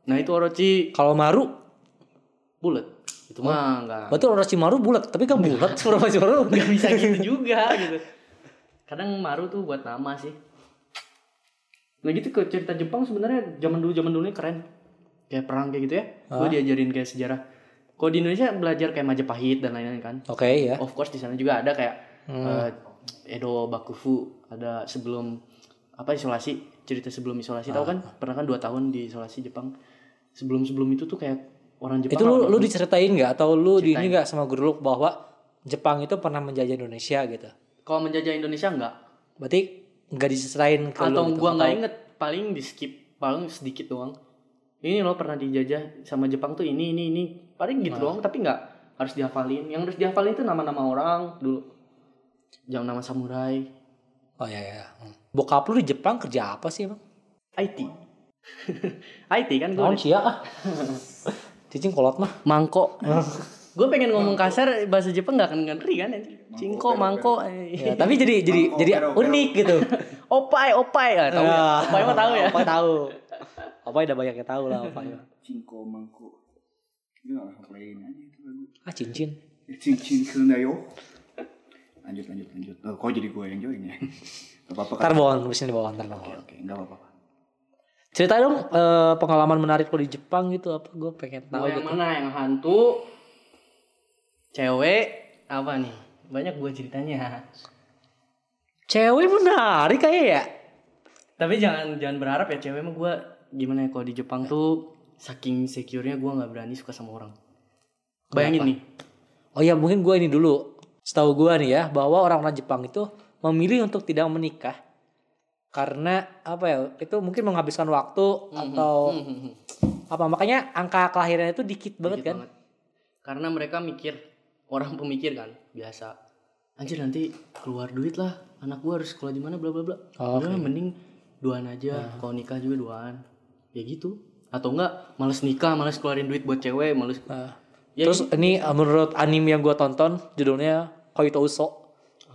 Nah itu Orochi Kalau Maru, bulat. Itu mah enggak berarti Orochimaru bulat, tapi kan bulat. Orochimaru nggak bisa gitu juga gitu. Kadang Maru tuh buat nama sih. Nah gitu ke cerita Jepang sebenarnya zaman dulu zaman dulunya keren. Kayak perang kayak gitu ya. Gue diajarin kayak sejarah. Kalau di Indonesia belajar kayak Majapahit dan lain-lain kan. Oke ya. Of course di sana juga ada kayak eh, Edo Bakufu ada sebelum apa isolasi cerita sebelum isolasi tahu kan? Pernah kan dua tahun di isolasi Jepang. Sebelum sebelum itu tuh kayak orang Jepang Itu lu lu diceritain nggak? Atau lu di ini nggak sama guru lu bahwa Jepang itu pernah menjajah Indonesia gitu. kalau menjajah Indonesia enggak Berarti nggak diceritain ke lu atau gitu. gua nggak inget paling di skip paling sedikit doang. Ini lo pernah dijajah sama Jepang tuh ini ini ini. Paling gitu doang tapi nggak harus dihafalin. Yang harus dihafalin itu nama-nama orang dulu jangan nama samurai Oh ya ya. Hmm. Bokap lu di Jepang kerja apa sih emang? IT IT kan gue ya ah. Cicing kolot mah. mangko gue pengen ngomong kasar bahasa Jepang nggak akan ngeri kan cingko mangko Ya, tapi jadi jadi Mangkok, jadi pero, pero. unik gitu. opai opai ah, tahu ya Ah. opai mah tahu ya Opai tahu. Opai udah banyak yang tahu lah Opai. Cinko mangko itu nggak lain aja itu lagu Ah cincin. Cincin yo. Lanjut lanjut lanjut. Oh, kok jadi gue yang join ya? Gak apa-apa kan? Ntar bawaan, di bawaan, ntar Oke bawaan. oke, nggak apa-apa. Cerita dong eh, pengalaman menarik lo di Jepang gitu apa? Gue pengen tahu Gua yang gitu. mana yang hantu cewek apa nih banyak gue ceritanya Cewek menarik kayak ya. tapi jangan jangan berharap ya cewek mah gue gimana ya kalau di Jepang tuh saking secure-nya gue nggak berani suka sama orang bayangin nih Oh ya mungkin gue ini dulu. Setahu gue nih ya bahwa orang-orang Jepang itu memilih untuk tidak menikah karena apa ya itu mungkin menghabiskan waktu atau Hmm, apa makanya angka kelahiran itu dikit banget Dikit kan? banget. karena mereka mikir orang pemikir kan biasa anjir nanti keluar duit lah anak gue harus sekolah di mana bla bla bla. Oh, udah mending duaan aja kalau nikah juga duaan. Ya gitu. Atau enggak males nikah males keluarin duit buat cewek males Nah, ya terus ini uh, menurut anime yang gue tonton judulnya Koito Uso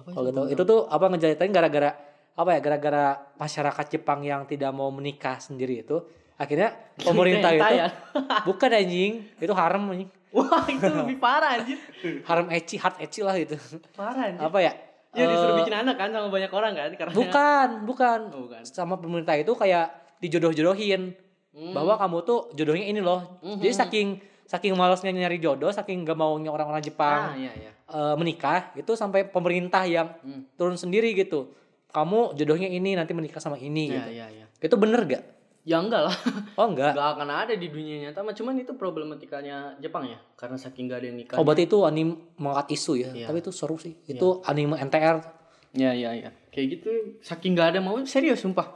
kalau gitu. Itu tuh apa ngejalitain gara-gara apa ya gara-gara masyarakat Jepang yang tidak mau menikah sendiri itu akhirnya pemerintah itu ya? bukan anjing. Itu haram anjing. Wah itu lebih parah anjir. Haram ecchi hard ecchi lah itu. Parah anjir. Apa ya? Ya disuruh Eh, bikin anak kan sama banyak orang kan karena bukan bukan. Oh, bukan. sama pemerintah itu kayak dijodoh-jodohin. Hmm. bahwa kamu tuh jodohnya ini loh. Jadi saking saking malesnya nyari jodoh saking gak maunya orang-orang ah Jepang iya iya. eh, menikah itu sampai pemerintah yang Hmm. turun sendiri gitu. Kamu jodohnya ini nanti menikah sama ini iya gitu. iya iya. Itu bener gak ya enggak lah. Oh enggak? Gak akan ada di dunia nyata cuman itu problematikanya Jepang ya karena saking gak ada yang nikah. Oh berarti itu anime mengangkat isu ya? Iya. tapi itu seru sih. Itu anime NTR ya ya ya kayak gitu saking gak ada mau serius sumpah.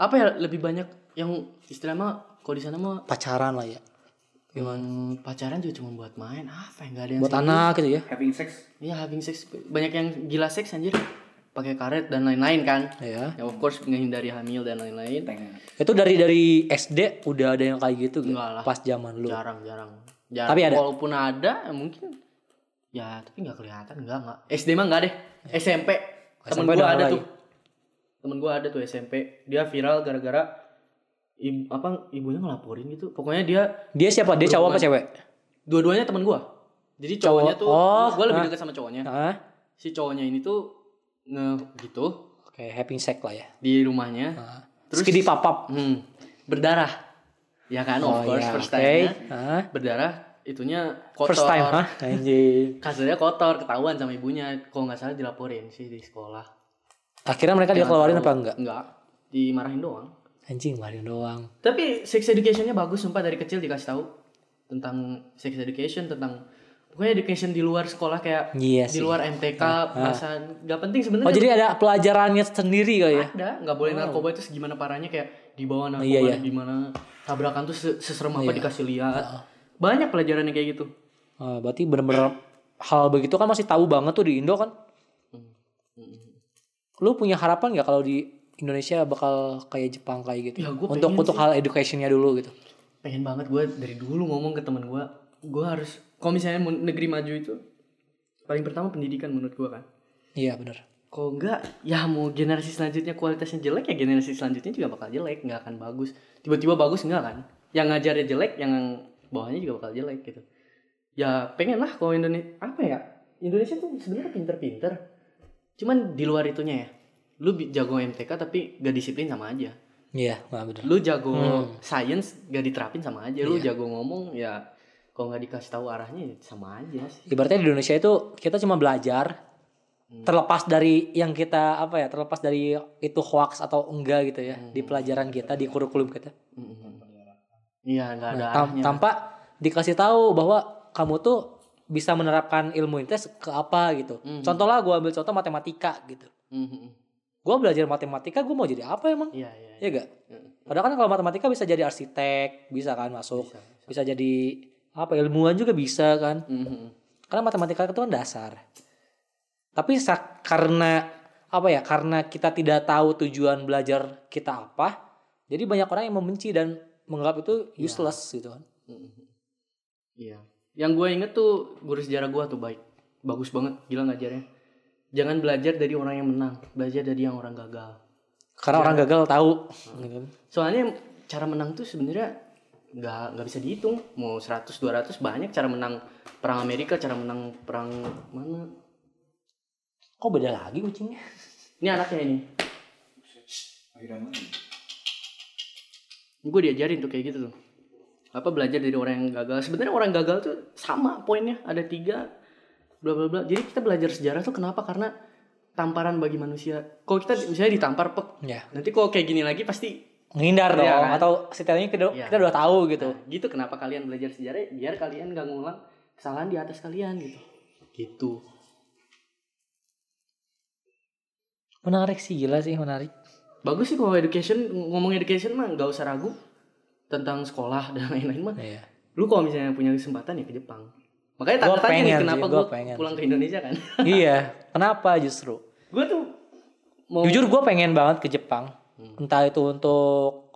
Apa ya lebih banyak yang istilahnya kalau di sana mah pacaran lah ya hmm, pacaran juga cuma buat main. Apa ya gak ada yang buat serius. anak gitu ya? Having sex. Iya having sex. Banyak yang gila seks anjir. Pakai karet dan lain-lain kan. Ya ya of course menghindari hamil dan lain-lain. Itu dari dari SD udah ada yang kayak gitu gak? Enggak lah. pas zaman lu? Jarang jarang. Jarang. Tapi ada? walaupun ada ya mungkin. Ya tapi nggak kelihatan. Enggak enggak SD mah enggak deh. SMP temen udah ada mulai. tuh. temen gua ada tuh SMP dia viral gara-gara ibu apa ibunya ngelaporin gitu pokoknya dia dia siapa dia cowok apa cewek dua-duanya temen gua jadi cowoknya tuh Oh, gua lebih ah. dekat sama cowoknya Hah? si cowoknya ini tuh nge gitu oke having sex lah ya di rumahnya Nah. Terus- Terus papap Hmm, berdarah. Ya kan, of course iya, first time-nya Hah? berdarah itunya kotor. first time anjing Kasurnya kotor, ketahuan sama ibunya. Kalau nggak salah dilaporin sih di sekolah. akhirnya mereka dia keluarin apa enggak Enggak. Dimarahin doang. Anjing marin doang. Tapi sex educationnya bagus sumpah dari kecil dikasih tahu tentang sex education, tentang pokoknya education di luar sekolah kayak Iya di luar MTK, bahasa nggak penting sebenarnya. oh jadi ada pelajarannya sendiri kali ya? Ada nggak boleh narkoba itu segimana parahnya kayak dibawa narkoba Iya, iya. gimana tabrakan tuh se- seserem apa dikasih lihat. Banyak pelajarannya kayak gitu. Ah, berarti bener-bener hal begitu kan masih tahu banget tuh di Indo kan? Lu punya harapan nggak kalau di Indonesia bakal kayak Jepang kayak gitu. Ya, gua untuk untuk hal educationnya dulu gitu. Pengen banget gue dari dulu ngomong ke temen gue gue harus kalau misalnya negeri maju itu paling pertama pendidikan menurut gue kan. Iya bener. Kalau enggak ya mau generasi selanjutnya kualitasnya jelek ya generasi selanjutnya juga bakal jelek nggak akan bagus. Tiba-tiba bagus enggak kan? Yang ngajarnya jelek yang bawahnya juga bakal jelek gitu. Ya pengen lah kalau Indonesia apa ya? Indonesia tuh sebenarnya pinter-pinter. Cuman di luar itunya ya lu jago MTK tapi gak disiplin sama aja iya nah, bener lu jago Hmm. science gak diterapin sama aja lu Iya. jago ngomong ya kalau nggak dikasih tahu arahnya ya sama aja sih ibaratnya di Indonesia itu kita cuma belajar Hmm. terlepas dari yang kita apa ya terlepas dari itu hoax atau enggak gitu ya Hmm. di pelajaran kita di kurikulum kita iya nggak ada Nah, tam- arahnya tanpa dikasih tahu bahwa kamu tuh bisa menerapkan ilmu itu ke apa gitu Mhm. contoh lah gue ambil contoh matematika gitu Mhm. Gue belajar matematika gue mau jadi apa emang? Iya iya ya gak Heeh. padahal kan kalau matematika bisa jadi arsitek bisa kan masuk Bisa, bisa. jadi apa ilmuwan juga bisa kan? Mhm. karena matematika itu kan dasar. Tapi karena apa ya karena kita tidak tahu tujuan belajar kita apa jadi banyak orang yang membenci dan menganggap itu useless gitu kan. Iya. Yang gue inget tuh guru sejarah gue tuh baik. Bagus banget gila ngajarnya jangan belajar dari orang yang menang belajar dari yang orang gagal. Karena orang gagal tahu. Kan. soalnya cara menang tuh sebenarnya nggak nggak bisa dihitung. Mau 100 200 banyak cara menang perang Amerika cara menang perang mana? Kok beda lagi kucingnya? ini anaknya ini. Gue diajarin tuh kayak gitu tuh. Apa belajar dari orang yang gagal? Sebenarnya orang gagal tuh sama poinnya. Ada tiga bla bla bla jadi kita belajar sejarah tuh kenapa karena tamparan bagi manusia kalau kita misalnya ditampar pek Ya. nanti kalau kayak gini lagi pasti Menghindar dong Iya kan? atau setidaknya kita, Iya. kita udah tahu gitu. Nah, gitu kenapa kalian belajar sejarah biar kalian gak ngulang kesalahan di atas kalian gitu gitu Menarik sih gila sih menarik. bagus sih kalau education ngomong education mah nggak usah ragu tentang sekolah dan lain-lain mah Iya. lu kalau misalnya punya kesempatan ya ke Jepang makanya Gua tanda tanya nih kenapa gue pengen pulang ke Indonesia kan iya. Kenapa justru? gue tuh mau Jujur gue pengen banget ke Jepang. Hmm. Entah itu untuk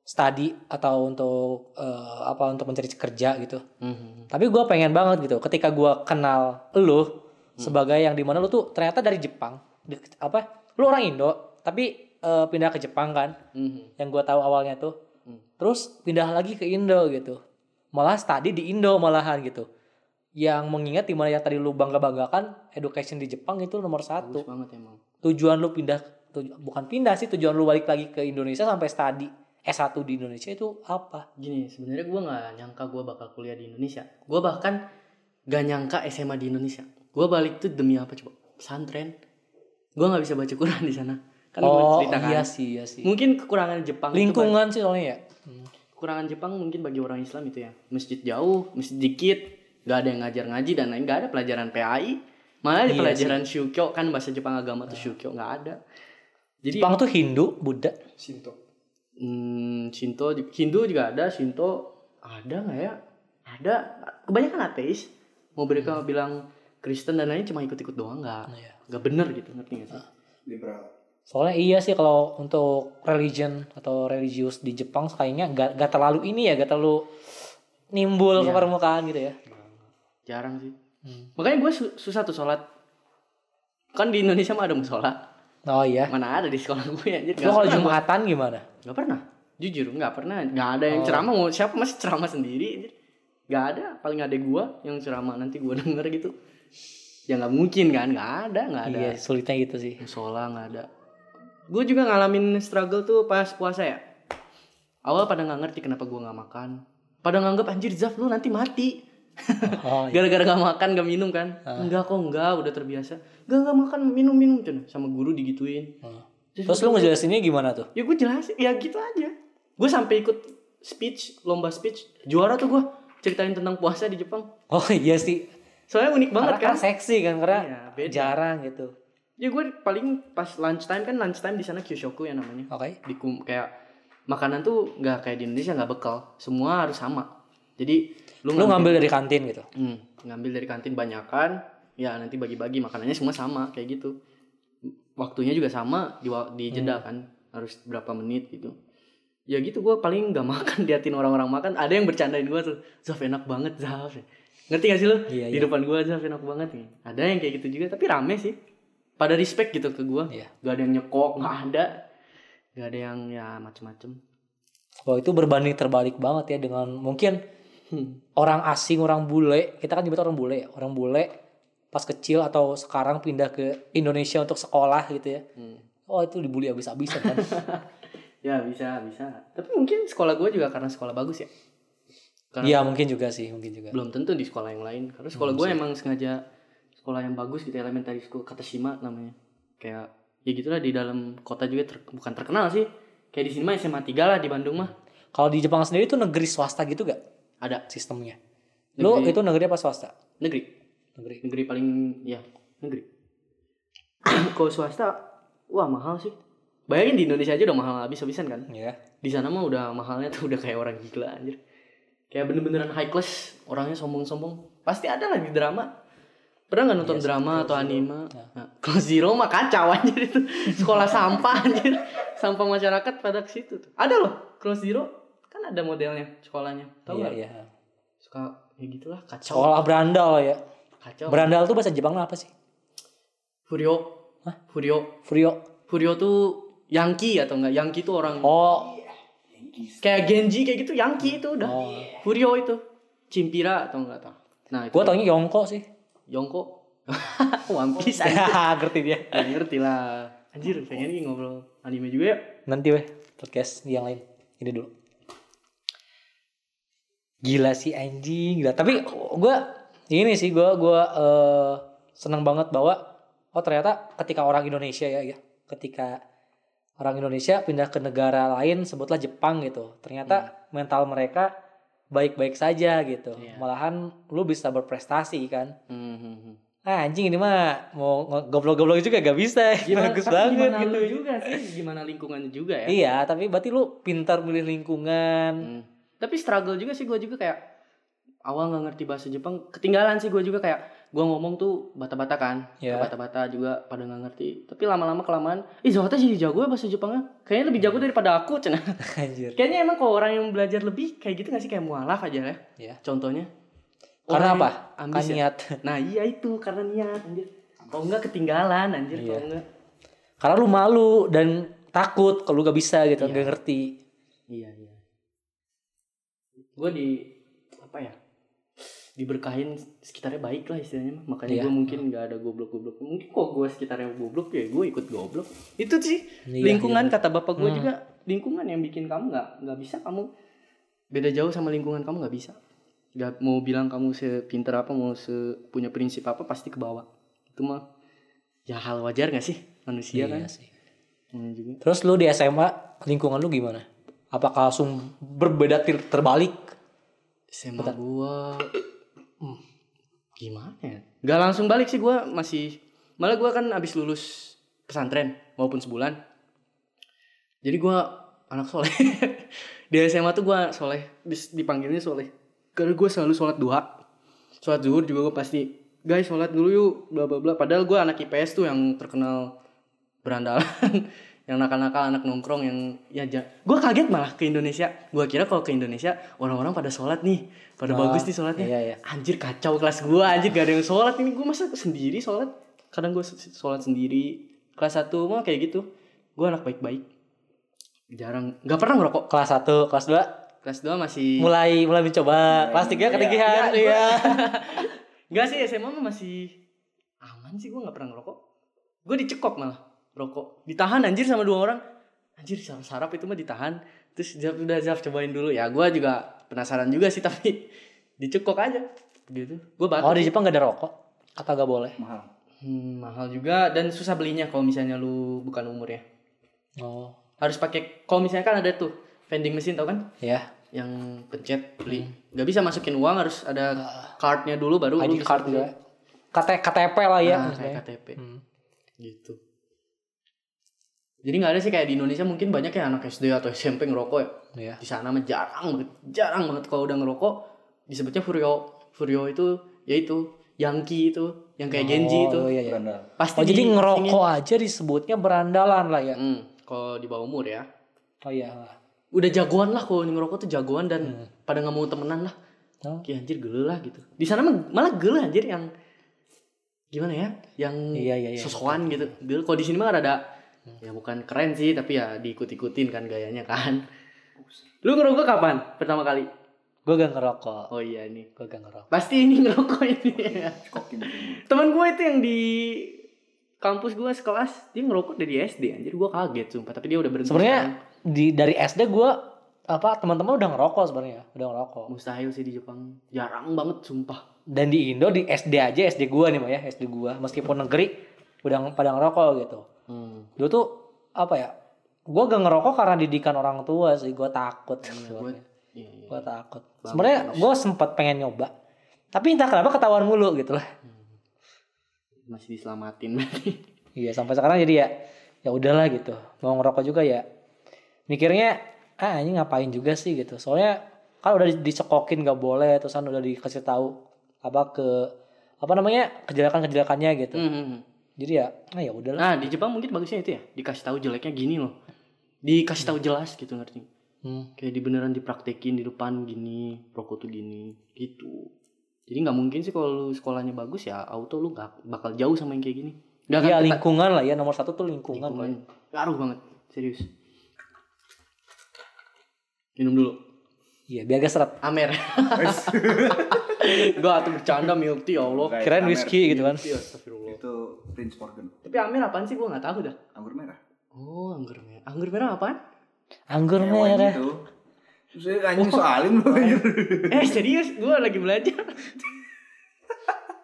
study atau untuk eh, apa untuk mencari kerja gitu. Mhm. Tapi gue pengen banget gitu. Ketika gue kenal lu Hmm. sebagai yang di mana lu tuh ternyata dari Jepang. Di- apa? Lu orang Indo, tapi eh, pindah ke Jepang kan? Mhm. Yang gue tahu awalnya tuh. Hmm. Terus pindah lagi ke Indo gitu. Malah study di Indo malahan gitu. Yang mengingat di mana yang tadi lu bangga banggakan education di Jepang itu nomor satu. bagus banget emang Tujuan lu pindah tuju- bukan pindah sih tujuan lu balik lagi ke Indonesia sampai study S1 di Indonesia itu apa? gini sebenarnya gue nggak nyangka gue bakal kuliah di Indonesia gue bahkan gak nyangka SMA di Indonesia gue balik tuh demi apa coba pesantren gue nggak bisa baca Quran di sana kan gue oh cerita kan iya sih iya sih. mungkin kekurangan Jepang itu Lingkungan sih soalnya ya. Hmm. kekurangan Jepang mungkin bagi orang Islam itu ya masjid jauh masjid dikit nggak ada yang ngajar ngaji dan lain nggak ada pelajaran PAI malah ada Iya pelajaran syukyo kan bahasa Jepang agama tuh syukyo nggak ada jadi Jepang tuh Hindu, Buddha. Sinto. hmm, Shinto Hindu juga ada Shinto ada nggak ya ada kebanyakan ateis mau mereka bilang Kristen dan lain cuma ikut-ikut doang nggak Iya. nggak bener gitu ngerti nggak sih Liberal. Soalnya iya sih kalau untuk religion atau religius di Jepang kayaknya gak, gak terlalu ini ya, gak terlalu nimbul ke Iya. permukaan gitu ya. Jarang sih Hmm. makanya gue susah tuh sholat kan di Indonesia mah ada musola Oh iya. mana ada di sekolah gue anjir Lo kalau pernah gua- Jumatan gimana? Gak pernah. Jujur nggak pernah. Nggak ada yang Oh. ceramah. Mau siapa masih ceramah sendiri. Gak ada. Paling ada gua yang ceramah nanti gua denger gitu. Ya nggak mungkin kan. Nggak ada. Nggak ada. Iya, sulitnya gitu sih. Musola nggak ada. Gue juga ngalamin struggle tuh pas puasa ya. Awal pada nggak ngerti kenapa gua nggak makan. Pada nganggap anjir Zaf lu nanti mati. Oh, iya. Gara-gara nggak makan nggak minum kan? Enggak kok enggak udah terbiasa. Enggak nggak makan minum minum Cun. sama guru digituin. Oh. Terus lu ngejelasinnya gimana tuh? ya gue jelasin ya gitu aja gue sampai ikut speech lomba speech juara tuh gue ceritain tentang puasa di Jepang Oh iya sih. soalnya unik banget Karena, kan karena seksi kan karena Iya, beda. jarang gitu. ya gue paling pas lunch time kan lunch time di sana kyoshoku ya namanya Oke. di kum- kayak makanan tuh nggak kayak di Indonesia nggak bekal semua harus sama jadi lu, Lu ngambil dari kantin gitu. Hmm, ngambil dari kantin banyakan ya nanti bagi-bagi makanannya semua sama kayak gitu. Waktunya juga sama di di jeda kan harus berapa menit gitu. Ya gitu gue paling nggak makan liatin orang-orang makan. Ada yang bercandain gue tuh Zaf enak banget Zaf. Ngerti gak sih lu? Iya, di iya. depan gue Zaf enak banget nih. Ada yang kayak gitu juga tapi rame sih. Pada respect gitu ke gue Iya. gak ada yang nyekok nggak ada. Gak ada yang ya macem-macem. Oh itu berbanding terbalik banget ya dengan mungkin Hmm. orang asing, orang bule. Kita kan nyebut orang bule. Orang bule pas kecil atau sekarang pindah ke Indonesia untuk sekolah gitu ya. Hmm. Oh itu dibully habis-habisan kan. ya bisa bisa tapi mungkin sekolah gue juga karena sekolah bagus ya Karena- Iya mungkin juga sih, mungkin juga. belum tentu di sekolah yang lain karena sekolah gue emang sengaja sekolah yang bagus gitu elementary school Katashima namanya kayak ya gitulah di dalam kota juga ter- bukan terkenal sih kayak di sini mah SMA 3 lah di Bandung mah Kalau di Jepang sendiri itu negeri swasta gitu gak ada sistemnya? Lu Negeri. itu negeri apa swasta? negeri. Negeri. negeri paling ya negeri. Kalau swasta wah mahal sih. Bayangin di Indonesia aja udah mahal habis-habisan kan? Iya. di sana mah udah mahalnya tuh udah kayak orang gila anjir. Kayak bener-beneran high class orangnya sombong-sombong. Pasti ada lah di drama. Pernah nggak nonton drama atau anime? Nah, Close Zero mah kacau anjir itu. Sekolah sampah anjir. Sampah masyarakat pada ke situ tuh. Ada loh Close Zero kan ada modelnya sekolahnya tahu Iya, nggak iya. suka ya gitulah kacau Sekolah berandal ya. kacau Berandal tuh bahasa Jepang apa sih? Furio Furio Furio. Furio tuh Yankee atau enggak Yankee tuh orang Oh, Kayak Genji kayak gitu, Yankee itu udah. Oh. Furio itu. Cimpira atau enggak tahu. Nah, itu Gue taunya Yongko sih. Yongko. One Piece ngerti dia. Ya, ngerti lah. Anjir, pengen nih ngobrol anime juga ya. Nanti weh podcast yang lain. Ini dulu. Gila sih anjing, gila. Tapi gue ini sih gue gua eh, seneng banget bahwa oh ternyata ketika orang Indonesia ya, ya ketika orang Indonesia pindah ke negara lain sebutlah Jepang gitu. Ternyata mental mereka baik-baik saja gitu. Iya. Malahan lu bisa berprestasi kan. Hmm, hmm, hmm. Ah, anjing ini mah mau goblok-goblok juga gak bisa. Bagus tapi banget gimana gitu. lu juga sih, gimana lingkungannya juga ya. Iya, tapi berarti lu pintar milih lingkungan. Hmm. Tapi struggle juga sih gue juga kayak awal nggak ngerti bahasa Jepang, ketinggalan sih gue juga kayak gue ngomong tuh bata-bata kan, Iya. bata-bata juga pada nggak ngerti. Tapi lama-lama kelamaan, ih Zohata jadi jago ya bahasa Jepangnya. Kayaknya lebih jago daripada aku, cina. Anjir. Kayaknya emang kalau orang yang belajar lebih kayak gitu gak sih kayak mualaf aja ya. Ya. Contohnya. Karena Orang apa? yang Kan Ambis ya. niat. Nah iya itu karena niat anjir. Kalau enggak ketinggalan anjir Iya. kalau enggak. Karena lu malu dan takut kalau lu gak bisa gitu, Iya. gak ngerti. Iya iya. Gue di apa ya? Diberkahin sekitarnya baik lah istilahnya mah. Makanya Iya. gue mungkin nggak ada goblok-goblok. Mungkin kok gue sekitarnya goblok ya gue ikut goblok. Itu sih Iya, lingkungan kata bapak gue Hmm. juga lingkungan yang bikin kamu nggak nggak bisa kamu beda jauh sama lingkungan kamu nggak bisa. Gak mau bilang kamu sepinter apa mau se punya prinsip apa pasti ke bawah. Itu mah ya hal wajar gak sih manusia Iya kan? sih. Hmm, juga. Terus lu di SMA lingkungan lu gimana? Apakah langsung berbeda ter- terbalik? SMA gua hmm, gimana ya? Gak langsung balik sih gua masih malah gua kan abis lulus pesantren maupun sebulan. Jadi gua anak soleh. Di SMA tuh gua soleh, dipanggilnya soleh. Karena gua selalu sholat duha. Sholat zuhur juga gua pasti guys sholat dulu yuk bla bla bla. Padahal gua anak IPS tuh yang terkenal berandalan. yang nakal-nakal anak nongkrong yang ya gue kaget malah ke Indonesia. Gue kira kalau ke Indonesia orang-orang pada sholat nih. Pada Wah, bagus nih sholatnya. iya, iya. anjir kacau kelas gue anjir gak ada yang sholat. Ini gue masa sendiri sholat? Kadang gue sholat sendiri. Kelas satu mah kayak gitu. Gue anak baik-baik. Jarang. Nggak pernah ngerokok. Kelas 1, kelas 2 kelas 2 masih mulai mulai mencoba. Kelas 3 ketigihan. Iya, Iya. Enggak sih SMA mah masih aman sih gue nggak pernah ngerokok. Gue dicekok malah rokok. Ditahan anjir sama dua orang. Anjir sarap, sarap itu mah ditahan. Terus Zaf udah Zaf cobain dulu. Ya gue juga penasaran juga sih tapi dicekok aja gitu. Gue batuk. Oh, di Jepang gak ada rokok? Atau gak boleh? mahal Hmm, mahal juga dan susah belinya kalau misalnya lu bukan umur ya. Oh, Harus pakai kalau misalnya kan ada tuh vending mesin tau kan? ya. Yang pencet beli. Gak bisa masukin uang harus ada cardnya dulu baru lu ID bisa card juga. KT, KTP lah ya. Nah, KTP Hmm. gitu. Jadi nggak ada sih kayak di Indonesia mungkin banyak ya anak SD atau SMP ngerokok ya. Iya. Di sana mah jarang banget, jarang banget kalau udah ngerokok disebutnya Furio. Furio itu yaitu Yankee itu, yang kayak Genji itu. Oh, iya, iya. berandal Pasti Oh, jadi di- ngerokok aja disebutnya berandalan lah ya. Hmm, kalau di bawah umur ya. Oh iya. Udah jagoan lah kalau ngerokok tuh jagoan dan Hmm. pada nggak mau temenan lah. Oh. Kayak anjir gele lah gitu. Di sana mah malah gele anjir yang gimana ya? Yang Iya, iya, iya. sosokan gitu. Gele kalau di sini mah ada ya bukan keren sih tapi ya diikut-ikutin kan gayanya kan. Lu ngerokok kapan pertama kali? Gue gak ngerokok. Oh iya ini. Gue gak ngerokok. Pasti ini ngerokok ini. kokin Teman gue itu yang di kampus gue sekelas dia ngerokok dari SD anjir gue kaget sumpah tapi dia udah berhenti Sebenarnya di dari SD gue apa teman-teman udah ngerokok sebenarnya, udah ngerokok. mustahil sih di Jepang jarang banget sumpah Dan di Indo di SD aja SD gua nih Mbak ya, SD gua meskipun negeri udah pada ngerokok gitu. Hmm. Dulu tuh apa ya? Gua gak ngerokok karena didikan orang tua sih, gua takut. gue sebenarnya. iya, iya. Gua takut. Sebenarnya gua sempat pengen nyoba. Tapi entah kenapa ketahuan mulu gitu lah. masih diselamatin berarti Iya, sampai sekarang jadi ya ya udahlah gitu. Mau ngerokok juga ya mikirnya ah ini ngapain juga sih gitu. Soalnya kan udah di- dicekokin gak boleh terus kan udah dikasih tahu apa ke apa namanya kejelekan-kejelekannya gitu. Hmm. Jadi ya ah ya udahlah. Nah di Jepang mungkin bagusnya itu ya dikasih tahu jeleknya gini loh, dikasih tahu jelas gitu ngerti? Hmm. Kayak di beneran dipraktekin di depan gini, rokok tuh gini, gitu. Jadi nggak mungkin sih kalau lu sekolahnya bagus ya auto lu nggak bakal jauh sama yang kayak gini. Nggak Ya akan lingkungan lah ya nomor satu tuh lingkungan. lingkungan. Ngaruh banget, serius. Minum dulu. Iya, biar gak seret. Amer. Gua tuh bercanda milk tea ya Allah. Amer. whisky gitu kan. Iya. Itu Prince Morgan. Tapi Amer apaan sih gua nggak tahu dah. Anggur merah. Oh, anggur merah. Anggur merah apaan? Anggur Hewan merah. Terus saya anjing soalin lu anjir. eh, serius gua lagi belajar.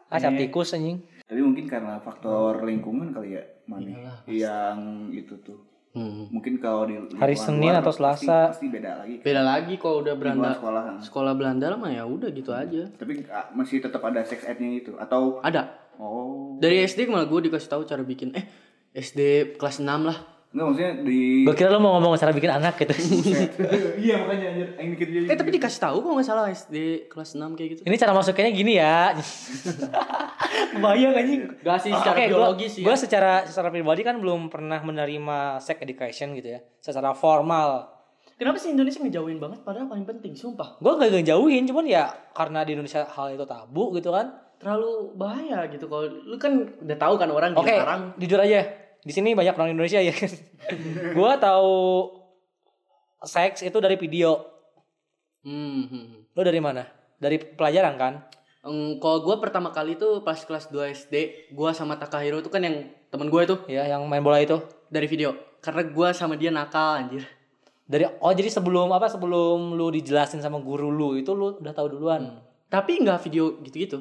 Ah, cap tikus anjing. Tapi mungkin karena faktor lingkungan kali ya, Mani. Iyalah, Yang itu tuh. Hmm. Mungkin kalau di Hari Senin luar atau pasti- Selasa. Pasti, beda lagi. Beda lagi kalau udah beranda sekolah. sekolah Belanda lah mah ya udah gitu aja. Tapi ah, masih tetap ada sex ed-nya itu atau Ada. oh. Dari SD malah gue dikasih tahu cara bikin eh SD kelas 6 lah. Enggak maksudnya di Gue kira lo mau ngomong cara bikin anak gitu. Iya makanya anjir yang mikir dia. Eh tapi dikasih tahu kok nggak salah SD kelas 6 kayak gitu. Ini cara masuknya gini ya. Bayang anjing. Gak sih secara Oke, biologis sih. Gue ya. secara secara pribadi kan belum pernah menerima sex education gitu ya, secara formal. Kenapa sih Indonesia ngejauhin banget padahal paling penting sumpah. Gue gak ngejauhin, cuman ya karena di Indonesia hal itu tabu gitu kan. Terlalu bahaya gitu kalau lu kan udah tahu kan orang Oke, dilarang. jujur aja, di sini banyak orang Indonesia ya. gue tahu seks itu dari video. Hmm, hmm, hmm. Lo dari mana? Dari pelajaran kan? Em, kalau gue pertama kali tuh pas kelas 2 SD, gue sama Takahiro tuh kan yang temen gue itu Ya, yang main bola itu. dari video. Karena gue sama dia nakal anjir. Dari oh jadi sebelum apa sebelum lu dijelasin sama guru lu itu lu udah tahu duluan. Tapi nggak video gitu-gitu.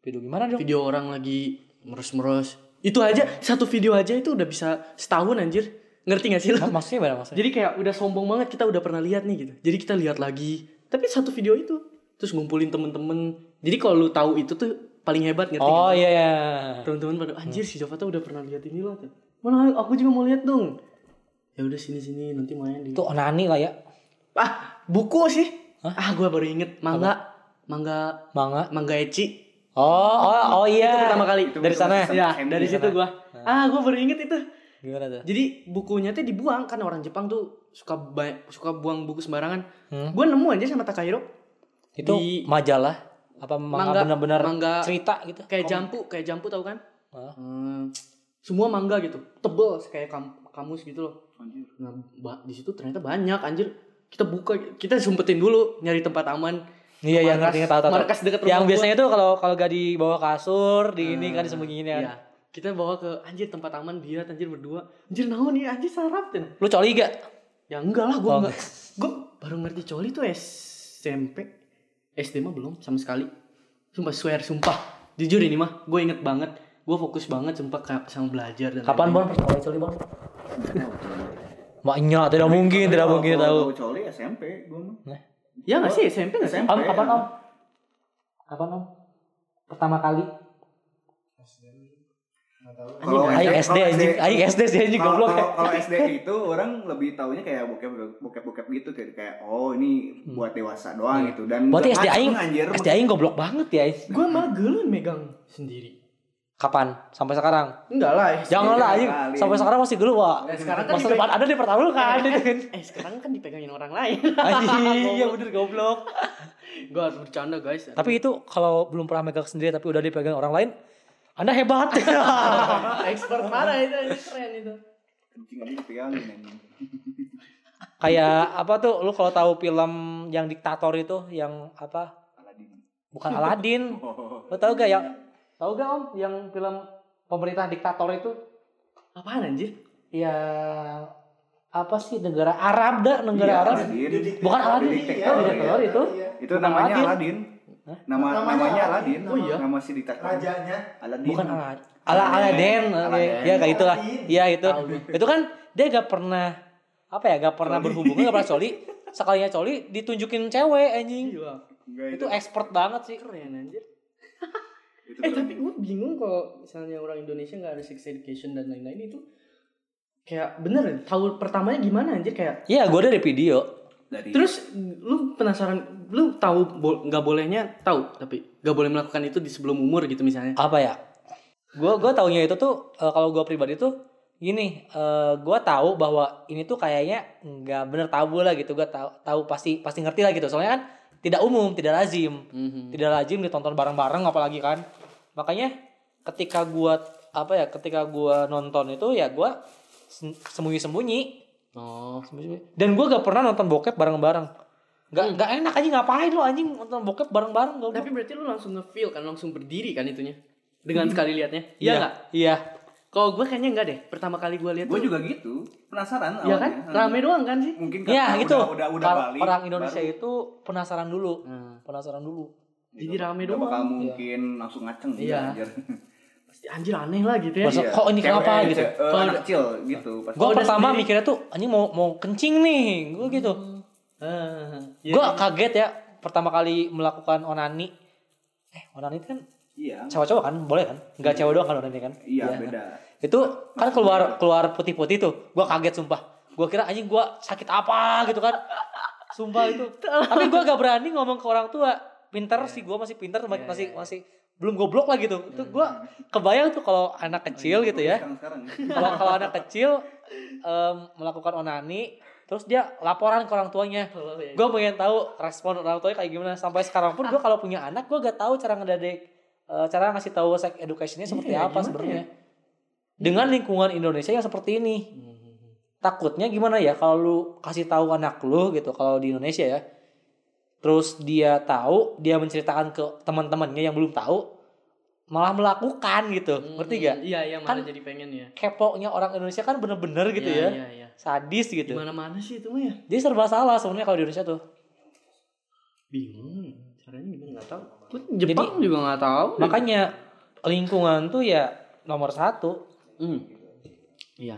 Video gimana dong? Video orang lagi meros-meros. Itu aja satu video aja itu udah bisa setahun anjir. Ngerti gak sih lo? Maksudnya gimana maksudnya? Jadi kayak udah sombong banget kita udah pernah lihat nih gitu. Jadi kita lihat lagi. Tapi satu video itu terus ngumpulin temen-temen. Jadi kalau lu tahu itu tuh paling hebat ngerti Oh iya iya. Temen-temen pada anjir si Java tuh udah pernah lihat ini loh. tuh. Mana aku juga mau lihat dong. Ya udah sini sini nanti main di. Itu onani lah ya. Ah buku sih. Ah gua baru inget mangga mangga Manga. mangga eci. Oh, oh, oh iya. Itu pertama kali. Itu dari sana. Ya SMP dari situ gua. Ah gua baru inget itu. Gimana tuh? Jadi bukunya tuh dibuang kan orang Jepang tuh suka suka buang buku sembarangan. Hmm. Gua nemu aja sama Takahiro Itu Di- majalah apa manga Mangga- benar-benar mangga- cerita gitu. kayak jampu, kayak jampu tahu kan? Hah? Hmm, semua mangga gitu, tebel kayak kam- kamus gitu loh. Anjir. Nah, di situ ternyata banyak anjir. Kita buka, kita sumpetin dulu nyari tempat aman. Iya, yang Markas- ngerti tahu tahu. markas deket rumah Yang gua. biasanya tuh kalau kalau gak dibawa kasur, di ini kan disembunyiin ya. Iya. Kita bawa ke anjir tempat aman dia anjir berdua. Anjir naon nih anjir sarap tuh. Lu coli gak? Ya enggak lah, gue Oh, enggak. Gue baru ngerti coli tuh SMP. SD mah belum sama sekali. Sumpah swear, sumpah. Jujur ini mah, gue inget banget. Gue fokus banget sumpah kayak sama belajar dan Kapan Bon? lain-lain. Pertama kali coli tahu tuh. Maknya tidak mungkin, tidak mungkin tahu. Coli SMP gua mah. Nah. Ya nggak sih SMP nggak sih? SMP. Om, kapan Om? Kapan Om? Pertama kali? Kalau kalau SD anjing, aing SD sih anjing Kalau goblok kalau- SD itu orang lebih taunya kayak bokep bokep bokep gitu kayak kayak oh ini buat dewasa doang gitu dan Hmm. Berarti SD aing, anjir SD aing goblok banget ya. Gue malah geulun megang sendiri. Kapan? Sampai sekarang? Enggak lah. SD. Jangan lah anjing. kali. Sampai sekarang masih dulu, Wak. Eh, sekarang kan Masa depan ada di pertama lu kan. Eh sekarang kan dipegangin orang lain. Anjing, iya bener goblok. gue harus bercanda guys. Tapi itu kalau belum pernah megang sendiri tapi udah dipegang orang lain, Anda hebat. expert parah itu, ini keren itu. Anjing aja dipegangin anjing. Kayak apa tuh lu kalau tahu film yang diktator itu yang apa? Aladin. Bukan Aladin. Oh. Lu tahu gak yang tahu gak Om yang film pemerintah diktator itu? Apaan anjir? Yang apa sih negara Arab dah negara Iya, Arab. Aladin. Bukan Aladin. Diktator, Oh, diktator itu. Itu Bukan namanya Aladin. Aladin. Nama namanya Aladin. Oh iya? Nama si diktator. Rajanya Aladin. Bukan Aladin. Ala Aladdin. Aladdin. Ya kayak itulah. Iya itu. Itu kan dia gak pernah apa ya gak pernah berhubungan gak pernah coli sekalinya coli ditunjukin cewek anjing Iya. Enggak itu expert banget sih Keren anjir. Itu Eh keren. tapi gue bingung kalau misalnya orang Indonesia nggak ada sex education dan lain-lain itu kayak bener tahu pertamanya gimana anjir? Kayak Iya gue dari video. Dari terus lu penasaran lu tahu bo- nggak bolehnya tahu tapi nggak boleh melakukan itu di sebelum umur gitu misalnya? Apa ya? Gue gue taunya itu tuh eh, kalau gue pribadi tuh gini eh gue tahu bahwa ini tuh kayaknya nggak bener tabu lah gitu. Gue tahu tahu pasti pasti ngerti lah gitu. Soalnya kan tidak umum tidak lazim Mhm. tidak lazim ditonton bareng-bareng apalagi kan makanya ketika gua apa ya ketika gua nonton itu ya gua sem- sembunyi-sembunyi oh Sembunyi-sembunyi. dan gua gak pernah nonton bokep bareng-bareng Nggak nggak enak aja ngapain lu anjing nonton bokep bareng-bareng. Tapi berarti lu langsung nge-feel kan, langsung berdiri kan itunya. Dengan sekali liatnya. Iya nggak? Iya. Kalau gue kayaknya enggak deh. Pertama kali gue lihat Gue juga gitu. Penasaran Iya kan? Rame doang kan sih? Mungkin Iya karena gitu. Udah, udah, udah Kalau balik. orang Indonesia baru itu penasaran dulu. Nah, Penasaran dulu. jadi rame udah doang. bakal mungkin langsung ngaceng gitu, Iya. anjir. Pasti anjir aneh lah gitu ya. Masa- Iya. kok ini Cewek, kenapa gitu? Kalau anak kecil gitu. pasti. Gue pertama sendiri- mikirnya tuh anjing mau mau kencing nih. Gue gitu. Ah, iya. Gue kaget ya pertama kali melakukan onani. Eh, onani itu kan Iya. cowok-cowok kan boleh kan? Enggak cewek doang kan onani kan? Iya, beda. Itu kan keluar keluar putih-putih tuh. Gua kaget sumpah. Gua kira anjing gua sakit apa gitu kan. Sumpah itu. Tapi gua gak berani ngomong ke orang tua. Pinter sih gua masih pinter Iya, masih masih belum goblok lah gitu. Itu gua kebayang tuh kalau anak kecil gitu ya. Kalau kalau anak kecil em, melakukan onani terus dia laporan ke orang tuanya. Oh, iya. Gue pengen tahu respon orang tuanya kayak gimana. Sampai sekarang pun gue kalau punya anak gue gak tahu cara ngedadek eh, cara ngasih tahu sex educationnya seperti Iya, apa gimana sebenarnya. Dengan lingkungan Indonesia yang seperti ini. Takutnya gimana ya kalau lu kasih tahu anak lu gitu kalau di Indonesia ya. Terus dia tahu, dia menceritakan ke teman-temannya yang belum tahu malah melakukan gitu. Ngerti gak? Iya, iya malah Kan- jadi pengen ya. Keponya orang Indonesia kan bener-bener gitu Iya, ya. Iya, iya. Sadis gitu. Di mana-mana sih itu mah ya. Jadi serba salah sebenarnya kalau di Indonesia tuh. Bingung. Caranya gimana nggak tahu. Jepang juga nggak tahu. Makanya lingkungan tuh ya nomor satu. Hmm. Iya.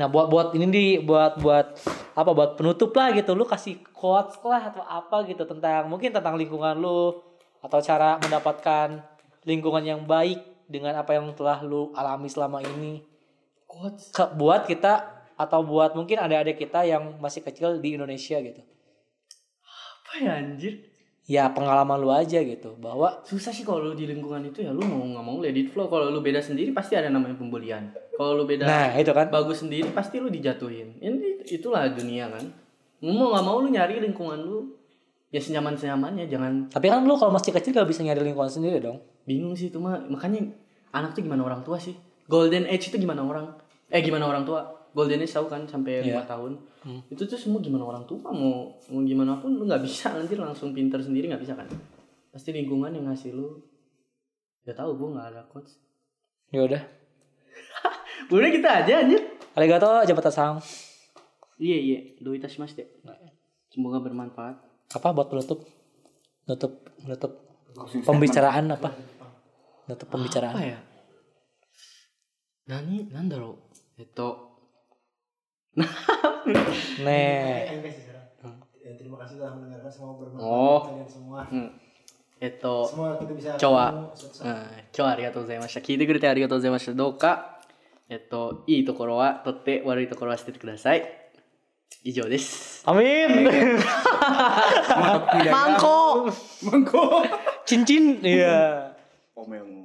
Nah buat buat ini di buat buat apa buat penutup lah gitu lu kasih quotes lah atau apa gitu tentang mungkin tentang lingkungan lu atau cara mendapatkan lingkungan yang baik dengan apa yang telah lu alami selama ini Quotes. ke buat kita atau buat mungkin adik-adik kita yang masih kecil di Indonesia gitu Apa ya anjir? Ya pengalaman lu aja gitu bahwa Susah sih kalau lu di lingkungan itu ya lu mau nggak mau let it flow. Kalau lu beda sendiri pasti ada namanya pembulian. Kalau lu beda nah itu kan bagus sendiri pasti lu dijatuhin. Ini itulah dunia kan. Mau nggak mau lu nyari lingkungan lu ya senyaman senyamannya jangan tapi kan lu kalau masih kecil gak bisa nyari lingkungan sendiri dong bingung sih itu mah makanya anak tuh gimana orang tua sih golden age itu gimana orang eh gimana orang tua golden age tahu kan sampai lima Iya. tahun. Hmm. itu tuh semua gimana orang tua mau mau gimana pun lu nggak bisa nanti langsung pinter sendiri nggak bisa kan? Pasti lingkungan yang ngasih lu ya tahu gua nggak ada coach ya udah. Udah kita aja anjir. Arigato jabatan sang iya. Iya do itashimashite semoga bermanfaat. Apa buat penutup? Nutup nutup pembicaraan apa? Nutup pembicaraan. Apa ya? Nani nandaro. Eto Ya, terima kasih telah mendengarkan semua bermanfaat Oh. kalian semua. Hmm. Semua kita bisa 今日は今日はありがとうございました。聞いてくれてありがとうございました。どうか、えっと、いいところは取って悪いところは捨ててください。以上です。amin Mangkok. Mangkok! Mangkok. cincin iya Omel.